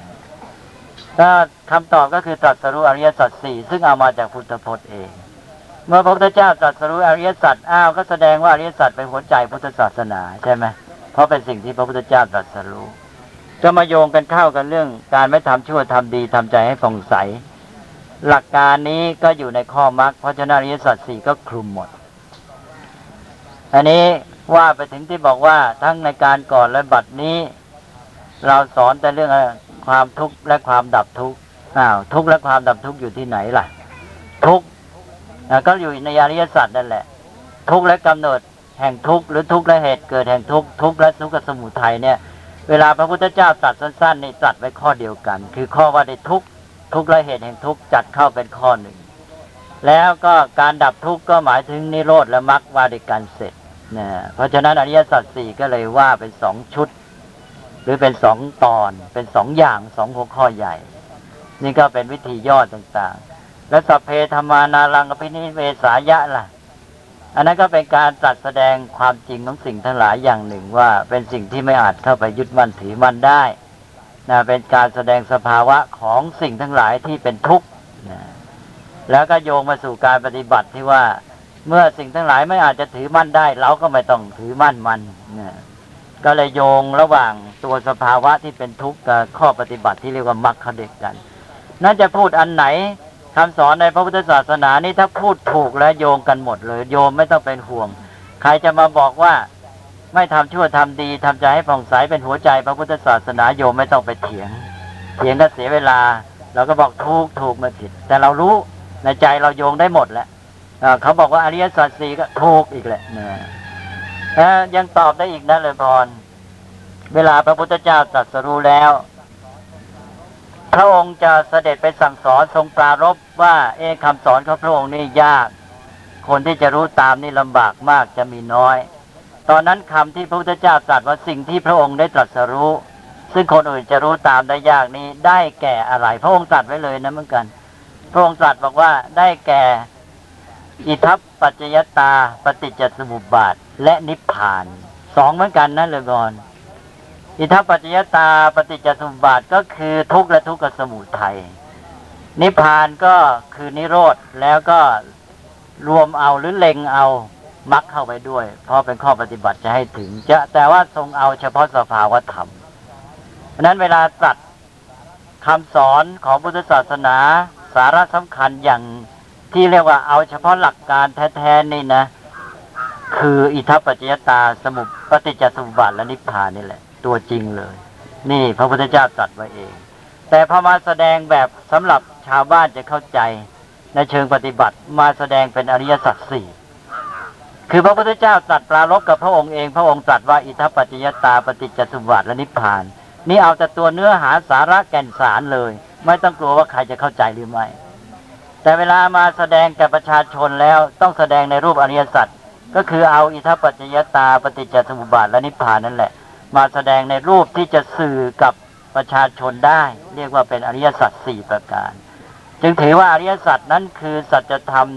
ก็คำตอบก็คือตรัสรู้อริยสัจสี่ซึ่งเอามาจากพุทธพจน์เอง เมื่อพระพุทธเจ้าตรัสรู้อริยสัจอ้าวก็แสดงว่าอริยสัจเป็นหัวใจพุทธศาสนาใช่ไหมเพราะเป็นสิ่งที่พระพุทธเจ้าตรัสรู้จะมาโยงกันเข้ากันเรื่อง การไม่ทำชั่วทำดีทำใจให้ผ่องใส หลักการนี้ก็อยู่ในข้อมรรคเพราะฉะนั้นอริยสัจสี่ก็คลุมหมด อันนี้ว่าไปถึงที่บอกว่าทั้งในการก่อนและบัดนี้ เราสอนแต่เรื่องความทุกข์และความดับทุกข์อ้าวทุกข์และความดับทุกข์อยู่ที่ไหนล่ะ ทุกข์ก็อยู่ในอริยสัจนั่นแหละ ทุกข์และกำเนิดแห่งทุกข์หรือทุกข์และเหตุเกิดแห่งทุกข์ทุกข์และทุกข์สมุทัยเนี่ย เวลาพระพุทธเจ้าตรัสสั้นๆในตรัสไว้ข้อเดียวกัน คือข้อว่าได้ทุกข์ ทุกข์และเหตุแห่งทุกข์จัดเข้าเป็นข้อหนึ่ง แล้วก็การดับทุกข์ก็หมายถึงนิโรธและมรรคว่าด้วยกันเสร็จนะเพราะฉะนั้นอริยสัจสี่ก็เลยว่าเป็นสองชุด หรือเป็นสองตอนเป็นสองอย่างสองหัวข้อใหญ่ นี่ก็เป็นวิธีย่อต่างๆ และสัพเพธรรมานารังอภินิเวสายะล่ะอันนั้นก็เป็นการตรัสแสดงความจริงของสิ่งทั้งหลายอย่างหนึ่งว่าเป็นสิ่งที่ไม่อาจเข้าไปยึดมั่นถือมั่นได้ นะเป็นการแสดงสภาวะของสิ่งทั้งหลายที่เป็นทุกข์นะแล้วก็โยงมาสู่การปฏิบัติที่ว่าเมื่อสิ่งทั้งหลายไม่อาจจะถือมั่นได้ เราก็ไม่ต้องถือมั่นมันนะก็เลยโยงระหว่างตัวสภาวะที่เป็นทุกข์กับข้อปฏิบัติที่เรียกว่ามรรคเด็กกัน น่าจะพูดอันไหนคำสอนในพระพุทธศาสนานี่ถ้าพูดถูกแล้วโยงกันหมดเลย โยมไม่ต้องเป็นห่วง ใครจะมาบอกว่า ไม่ทำชั่วทำดีทำใจให้ผ่องใสเป็นหัวใจพระพุทธศาสนาโยมไม่ต้องไปเถียง เถียงก็เสียเวลา เราก็บอกถูกถูกมาผิด แต่เรารู้ในใจเราโยงได้หมดแหละเขาบอกว่าอริยสัจสี่ก็ถูกอีกแหละนะยังตอบได้อีกนะเลยพร เวลาพระพุทธเจ้าตรัสรู้แล้ว พระองค์จะเสด็จไปสั่งสอนทรงปรารบว่า เอคำสอนของพระองค์นี่ยาก คนที่จะรู้ตามนี่ลำบากมากจะมีน้อย ตอนนั้นคำที่พระพุทธเจ้าตรัสว่าสิ่งที่พระองค์ได้ตรัสรู้ ซึ่งคนอื่นจะรู้ตามได้ยากนี้ได้แก่อะไร พระองค์ตรัสไว้เลยนะเหมือนกัน พระองค์ตรัสบอกว่าได้แก่อิทัปปัจจยตา ปฏิจจสมุปบาท และนิพพานสองเหมือนกันนั่นเลยก่อนอิทัปปัจจยตา ปฏิจจสมุปบาทก็คือทุกข์และทุกขสมุทัยนิพพานก็คือนิโรธแล้วก็รวมเอาหรือเล็งเอา มรรคเข้าไปด้วย เพราะเป็นข้อปฏิบัติจะให้ถึง จะแต่ว่าทรงเอาเฉพาะสภาวธรรมเพราะนั้นเวลาตรัสคำสอนของพุทธศาสนา สาระสำคัญอย่างที่เรียกว่าเอาเฉพาะหลักการแท้ๆนี่นะ คืออิทัปปัจจยตาสมุปปฏิจจสมุปบาทและนิพพานนี่แหละ ตัวจริงเลย นี่พระพุทธเจ้าตรัสไว้เอง แต่พอมาแสดงแบบสำหรับชาวบ้านจะเข้าใจในเชิงปฏิบัติมาแสดงเป็นอริยสัจสี่ คือพระพุทธเจ้าตรัสปรารบกับพระองค์เอง พระองค์ตรัสว่าอิทัปปัจจยตาปฏิจจสมุปบาทและนิพพาน นี่เอาแต่ตัวเนื้อหาสาระแก่นสารเลย ไม่ต้องกลัวว่าใครจะเข้าใจหรือไม่ แต่เวลามาแสดงแก่ประชาชนแล้วต้องแสดงในรูปอริยสัจก็คือเอาอิทัปปัจจยตาปฏิจจสมุปบาทและนิพพานนั่นแหละ มาแสดงในรูปที่จะสื่อกับประชาชนได้ เรียกว่าเป็นอริยสัจสี่ประการ จึงถือว่าอริยสัจนั้นคือสัจธรรม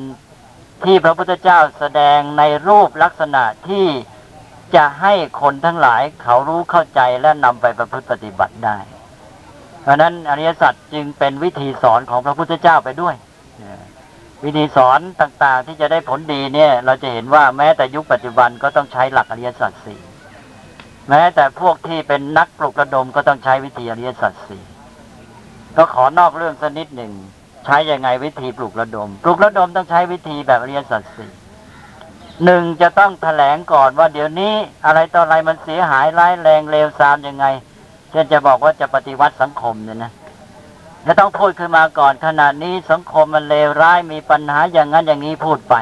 ที่พระพุทธเจ้าแสดงในรูปลักษณะที่จะให้คนทั้งหลายเขารู้เข้าใจและนำไปประพฤติปฏิบัติได้ เพราะนั้นอริยสัจจึงเป็นวิธีสอนของพระพุทธเจ้าไปด้วย วิธีสอนต่างๆที่จะได้ผลดีเนี่ย เราจะเห็นว่าแม้แต่ยุคปัจจุบันก็ต้องใช้หลักอริยสัจสี่แม้แต่พวกที่เป็นนักปลุกระดมก็ต้องใช้วิธีอริยสัจสี่ก็ขอนอกเรื่องสักนิดหนึ่ง ใช้ยังไงวิธีปลุกระดม ปลุกระดมต้องใช้วิธีแบบอริยนสัจสี่หนึ่งจะต้องแถลงก่อนว่าเดี๋ยวนี้อะไรต่ออะไรมันเสียหายร้ายแรงเลวทรามยังไงเช่นจะบอกว่าจะปฏิวัติสังคมเนี่ยนะจะต้องพูดขึ้นมาก่อนขนาดนี้สังคมมันเลวร้ายมีปัญหาอย่างนั้นอย่างนี้พูดไป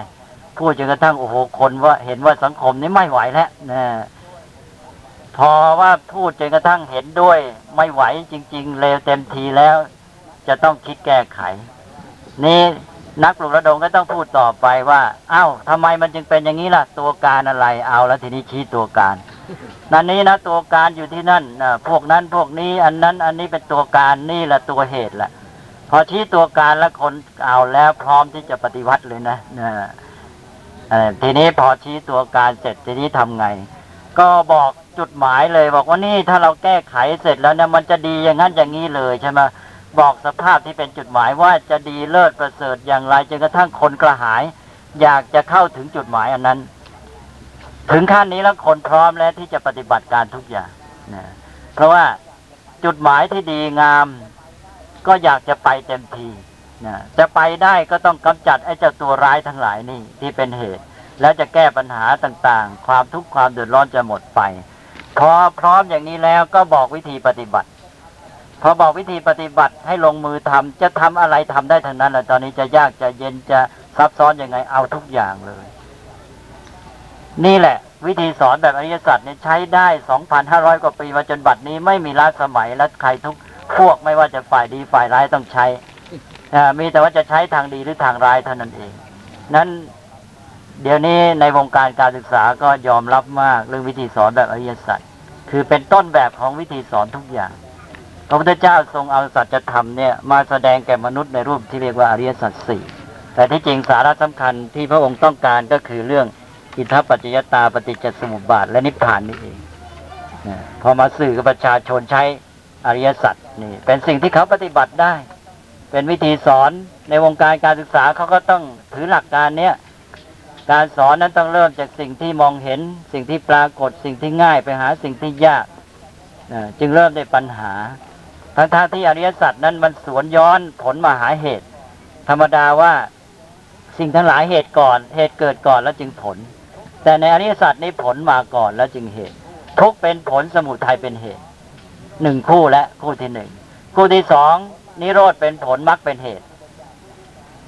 พูดจนกระทั่งโอ้โหคนว่าเห็นว่าสังคมนี้ไม่ไหวแล้วนะพอว่าพูดจนกระทั่งเห็นด้วย ไม่ไหวจริง ๆ เลวเต็มทีแล้ว จะต้องคิดแก้ไข นี่นักปลุกระดมก็ต้องพูดต่อไปว่าอ้าวทำไมมันจึงเป็นอย่างนี้ล่ะ ตัวการอะไรเอาแล้วทีนี้ชี้ตัวการนั่นนี้นะตัวการอยู่ที่นั่นพวกนั้นพวกนี้อันนั้นอันนี้เป็นตัวการนี่แหละตัวเหตุแหละพอชี้ตัวการแล้วคนเอาแล้วพร้อมที่จะปฏิวัติเลยนะนทีนี้พอชี้ตัวการเสร็จทีนี้ทำไง ก็บอกจุดหมายเลย บอกว่านี่ถ้าเราแก้ไขเสร็จแล้วเนี่ยมันจะดีอย่างนั้นอย่างนี้เลยใช่ไหม บอกสภาพที่เป็นจุดหมายว่าจะดีเลิศประเสริฐอย่างไรจนกระทั่งคนกระหาย อยากจะเข้าถึงจุดหมายอันนั้น ถึงขั้นนี้แล้วคนพร้อมแล้วที่จะปฏิบัติการทุกอย่างนะเพราะว่าจุดหมายที่ดีงาม ก็อยากจะไปเต็มทีนะจะไปได้ก็ต้องกำจัดไอ้เจ้าตัวร้ายทั้งหลายนี่ที่เป็นเหตุ แล้วจะแก้ปัญหาต่างๆ ความทุกข์ความเดือดร้อนจะหมดไปพอพร้อมอย่างนี้แล้วก็บอกวิธีปฏิบัติ พอบอกวิธีปฏิบัติให้ลงมือทำจะทำอะไรทำได้ทั้งนั้นแหละตอนนี้จะยากจะเย็นจะซับซ้อนยังไงเอาทุกอย่างเลย นี่แหละ วิธีสอนแบบอริยสัจเนี่ยใช้ได้2,500กว่าปีมาจนบัดนี้ไม่มีล้าสมัยและใครทุกพวกไม่ว่าจะฝ่ายดีฝ่ายร้ายต้องใช้อ่ามีแต่ว่าจะใช้ทางดีหรือทางร้ายเท่านั้นเอง นั้นเดี๋ยวนี้ในวงการการศึกษาก็ยอมรับมากเรื่องวิธีสอนแบบอริยสัจคือเป็นต้นแบบของวิธีสอนทุกอย่าง พระพุทธเจ้าทรงเอาสัจธรรมเนี่ยมาแสดงแก่มนุษย์ในรูปที่เรียกว่าอริยสัจสี่แต่ที่จริงสาระสำคัญที่พระองค์ต้องการก็คือเรื่องอิทธปัจจยตาปฏิจจสมุปบาท และนิพพานนี่เองพอมาสื่อกับประชาชนใช้อริยสัจนี่ เป็นสิ่งที่เขาปฏิบัติได้ เป็นวิธีสอนในวงการการศึกษาเขาก็ต้องถือหลักการเนี้ยการสอนนั้นต้องเริ่มจากสิ่งที่มองเห็น สิ่งที่ปรากฏสิ่งที่ง่ายไปหาสิ่งที่ยากจึงเริ่มได้ปัญหา ทั้งทที่อริยสัจนั้นมันสวนย้อนผลมาหาเหตุ ธรรมดาว่าสิ่งทั้งหลายเหตุก่อน เหตุเกิดก่อนแล้วจึงผล แต่ในอริยสัจนี้ผลมาก่อนแล้วจึงเหตุ ทุกเป็นผลสมุทัยเป็นเหตุหนึ่งคู่และคู่ที่หนึ่งคู่ที่สองนิโรธเป็นผลมรรคเป็นเหตุ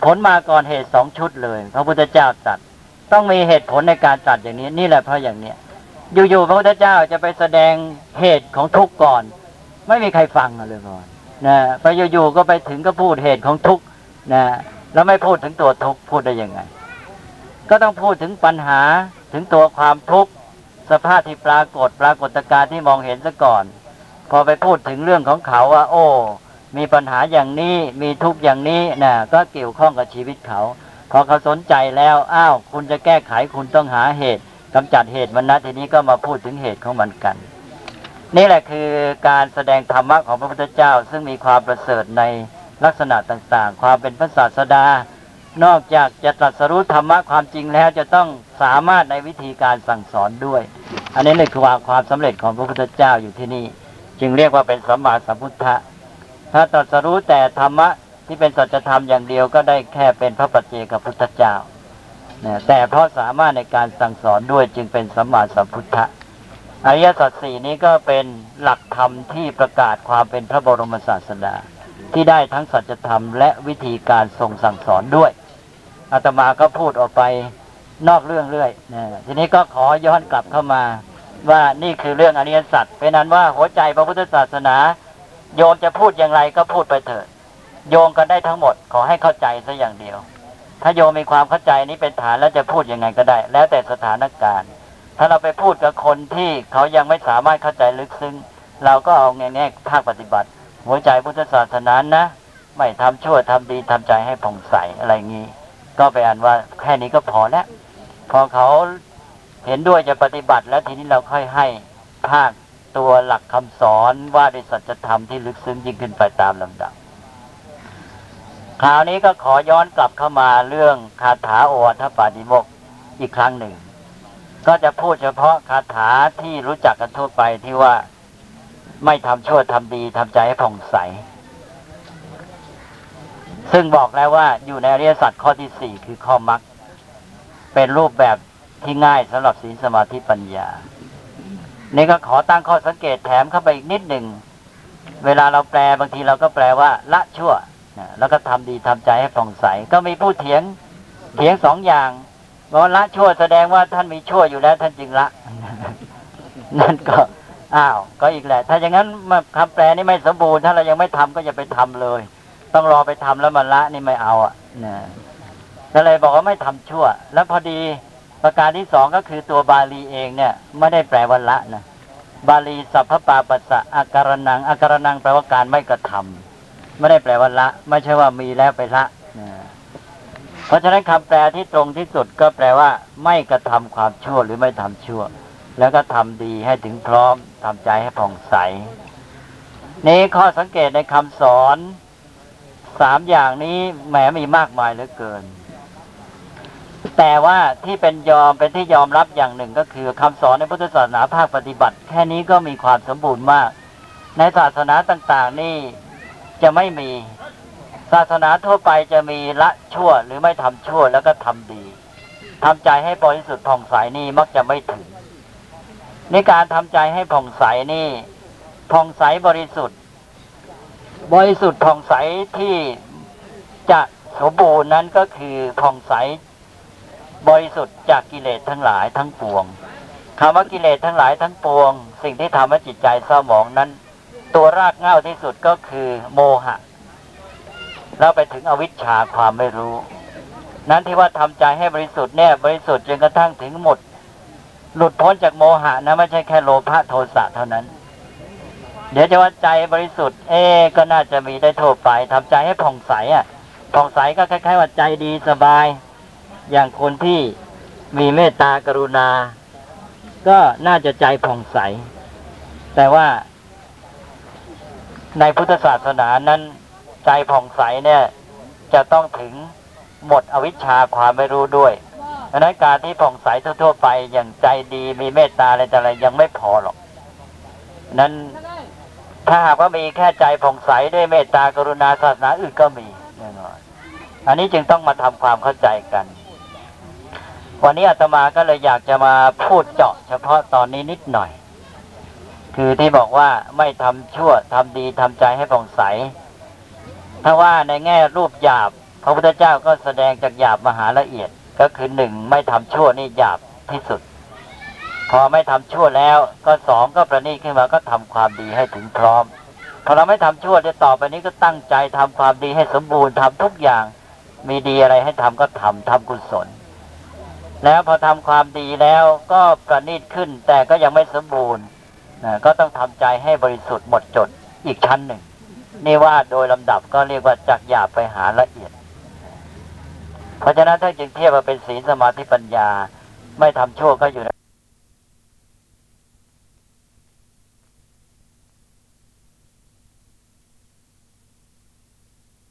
ผลมาก่อนเหตุสองชุดเลย พระพุทธเจ้าตรัสต้องมีเหตุผลในการตัดอย่างนี้ นี่แหละเพราะอย่างเนี้ยอยู่ๆพระพุทธเจ้าจะไปแสดงเหตุของทุกข์ก่อน ไม่มีใครฟังเลยก่อนนะไปอยู่ๆก็ไปถึงก็พูดเหตุของทุกข์นะแล้วไม่พูดถึงตัวทุกข์พูดได้ยังไง ก็ต้องพูดถึงปัญหาถึงตัวความทุกข์สภาพที่ปรากฏปรากฏการณ์ที่มองเห็นซะก่อน พอไปพูดถึงเรื่องของเขาว่า โอ้ มีปัญหาอย่างนี้มีทุกข์อย่างนี้นะก็เกี่ยวข้องกับชีวิตเขาพอเขาสนใจแล้วอ้าวคุณจะแก้ไขคุณต้องหาเหตุกำจัดเหตุมันนะทีนี้ก็มาพูดถึงเหตุของมันกัน นี่แหละคือการแสดงธรรมะของพระพุทธเจ้า ซึ่งมีความประเสริฐในลักษณะต่างๆ ความเป็นพระศาสดา นอกจากจะตรัสรู้ธรรมะความจริงแล้วจะต้องสามารถในวิธีการสั่งสอนด้วย อันนี้เลยคือความสำเร็จของพระพุทธเจ้าอยู่ที่นี่ จึงเรียกว่าเป็นสัมมาสัมพุทธะถ้าตรัสรู้แต่ธรรมะที่เป็นสัจธรรมอย่างเดียวก็ได้แค่เป็นพระปัจเจกพุทธเจ้าแต่เพราะสามารถในการสั่งสอนด้วยจึงเป็นสัมมาสัมพุทธะ อริยสัจสี่นี้ก็เป็นหลักธรรมที่ประกาศความเป็นพระบรมศาสดา ที่ได้ทั้งสัจธรรมและวิธีการทรงสั่งสอนด้วยอาตมาก็พูดออกไปนอกเรื่องเรื่อยนะทีนี้ก็ขอย้อนกลับเข้ามาว่านี่คือเรื่องอริยสัจเป็นนั้นว่าหัวใจพระพุทธศาสนา โยมจะพูดอย่างไรก็พูดไปเถิดโยงกันได้ทั้งหมดขอให้เข้าใจซะอย่างเดียว ถ้าโยมมีความเข้าใจนี้เป็นฐานแล้วจะพูดยังไงก็ได้ แล้วแต่สถานการณ์ ถ้าเราไปพูดกับคนที่เขายังไม่สามารถเข้าใจลึกซึ้งเราก็เอาแง่ๆภาคปฏิบัติ หัวใจพุทธศาสนานะ ไม่ทำชั่วทำดีทำใจให้ผ่องใสอะไรอย่างนี้ ก็ไปอ่านว่าแค่นี้ก็พอแล้วพอเขาเห็นด้วยจะปฏิบัติ แล้วทีนี้เราค่อยให้ภาคตัวหลักคำสอนว่าด้วยสัจธรรมที่ลึกซึ้งยิ่งขึ้นไปตามลำดับ คราวนี้ก็ขอย้อนกลับเข้ามาเรื่องคาถาโอวัทปาติโมกอีกครั้งหนึ่ง ก็จะพูดเฉพาะคาถาที่รู้จักกันทั่วไปที่ว่าไม่ทำชั่วทำดีทำใจให้ผ่องใส ซึ่งบอกแล้วว่าอยู่ในอริยสัจข้อที่สี่คือข้อมรรคเป็นรูปแบบที่ง่ายสำหรับศีลสมาธิปัญญา นี่ก็ขอตั้งข้อสังเกตแถมเข้าไปอีกนิดหนึ่ง เวลาเราแปลบางทีเราก็แปลว่า ละชั่ว แล้วก็ทำดีทำใจให้ผ่องใส ก็มีผู้เถียงเถียงสองอย่าง บอกว่าละชั่วแสดงว่าท่านมีชั่วอยู่แล้ว ท่านจึงละ นั่นก็อ้าวก็อีกแหละ ถ้าอย่างนั้นมาคำแปลนี่ไม่สมบูรณ์ ถ้าเรายังไม่ทำก็อย่าไปทำเลย ต้องรอไปทำแล้วมาละนี่ไม่เอาอะนะก็เลยบอกว่าไม่ทำชั่ว แล้วพอดีประการที่สองก็คือตัวบาลีเองเนี่ย ไม่ได้แปลว่าละนะบาลีสัพพปาปัสสะอาการนังอาการนังแปลว่าการไม่กระทำไม่ได้แปลว่าละ ไม่ใช่ว่ามีแล้วไปละนะ เพราะฉะนั้นคำแปลที่ตรงที่สุดก็แปลว่า ไม่กระทำความชั่วหรือไม่ทำชั่ว แล้วก็ทำดีให้ถึงพร้อมทำใจให้ผ่องใสนี้ข้อสังเกตในคำสอนสามอย่างนี้แหมมีมากมายเหลือเกิน แต่ว่าที่เป็นยอมเป็นที่ยอมรับอย่างหนึ่งก็คือคำสอนในพุทธศาสนาภาคปฏิบัติ แค่นี้ก็มีความสมบูรณ์มาก ในศาสนาต่าง ๆ นี่จะไม่มี ศาสนาทั่วไปจะมีละชั่วหรือไม่ทำชั่วแล้วก็ทำดีทำใจให้บริสุทธิ์ผ่องใสนี่มักจะไม่ถึงในการทำใจให้ผ่องใสนี่ผ่องใสบริสุทธิ์ บริสุทธิ์ผ่องใสที่จะสมบูรณ์นั้นก็คือผ่องใสบริสุทธิ์จากกิเลสทั้งหลายทั้งปวงคำว่ากิเลสทั้งหลายทั้งปวง สิ่งที่ทำให้จิตใจเศร้าหมองนั้น ตัวรากเหง้าที่สุดก็คือโมหะ แล้วไปถึงอวิชชาความไม่รู้ นั้นที่ว่าทำใจให้บริสุทธิ์เนี่ยบริสุทธิ์จนกระทั่งถึงหมด หลุดพ้นจากโมหะนะไม่ใช่แค่โลภะโทสะเท่านั้น เดี๋ยวจะว่าใจบริสุทธิ์ เอ๊ก็น่าจะมีได้ทั่วไปทำใจให้ผ่องใสอะผ่องใสก็คล้ายๆว่าใจดีสบาย อย่างคนที่มีเมตตากรุณา ก็น่าจะใจผ่องใส แต่ว่าในพุทธศาสนานั้น ใจผ่องใสเนี่ยจะต้องถึงหมดอวิชชาความไม่รู้ด้วยดังนั้นการที่ผ่องใสทั่วๆไปอย่างใจดีมีเมตตาอะไรแต่อะไรยังไม่พอหรอก นั้นถ้าหากว่ามีแค่ใจผ่องใสด้วยเมตตากรุณาศาสนาอื่นก็มีแน่นอนอันนี้จึงต้องมาทำความเข้าใจกัน วันนี้อาตมาก็เลยอยากจะมาพูดเจาะ เฉพาะตอนนี้นิดหน่อย คือที่บอกว่าไม่ทำชั่วทำดีทำใจให้ผ่องใส ถ้าว่าในแง่รูปหยาบ พระพุทธเจ้าก็แสดงจากหยาบมหาละเอียด ก็คือหนึ่งไม่ทำชั่วนี่หยาบที่สุด พอไม่ทำชั่วแล้วก็สองก็ประณีขึ้นมาก็ทำความดีให้ถึงพร้อมพอเราไม่ทำชั่วจะต่อไปนี้ก็ตั้งใจทำความดีให้สมบูรณ์ทำทุกอย่าง มีดีอะไรให้ทำก็ทำทำกุศล แล้วพอทำความดีแล้วก็ประณีตขึ้นแต่ก็ยังไม่สมบูรณ์นะก็ต้องทำใจให้บริสุทธิ์หมดจดอีกชั้นหนึ่ง นี่ว่าโดยลำดับก็เรียกว่าจากหยาบไปหาละเอียด เพราะฉะนั้นถ้าจึงเทียบว่าเป็นศีลสมาธิปัญญา ไม่ทำชั่วก็อยู่ใน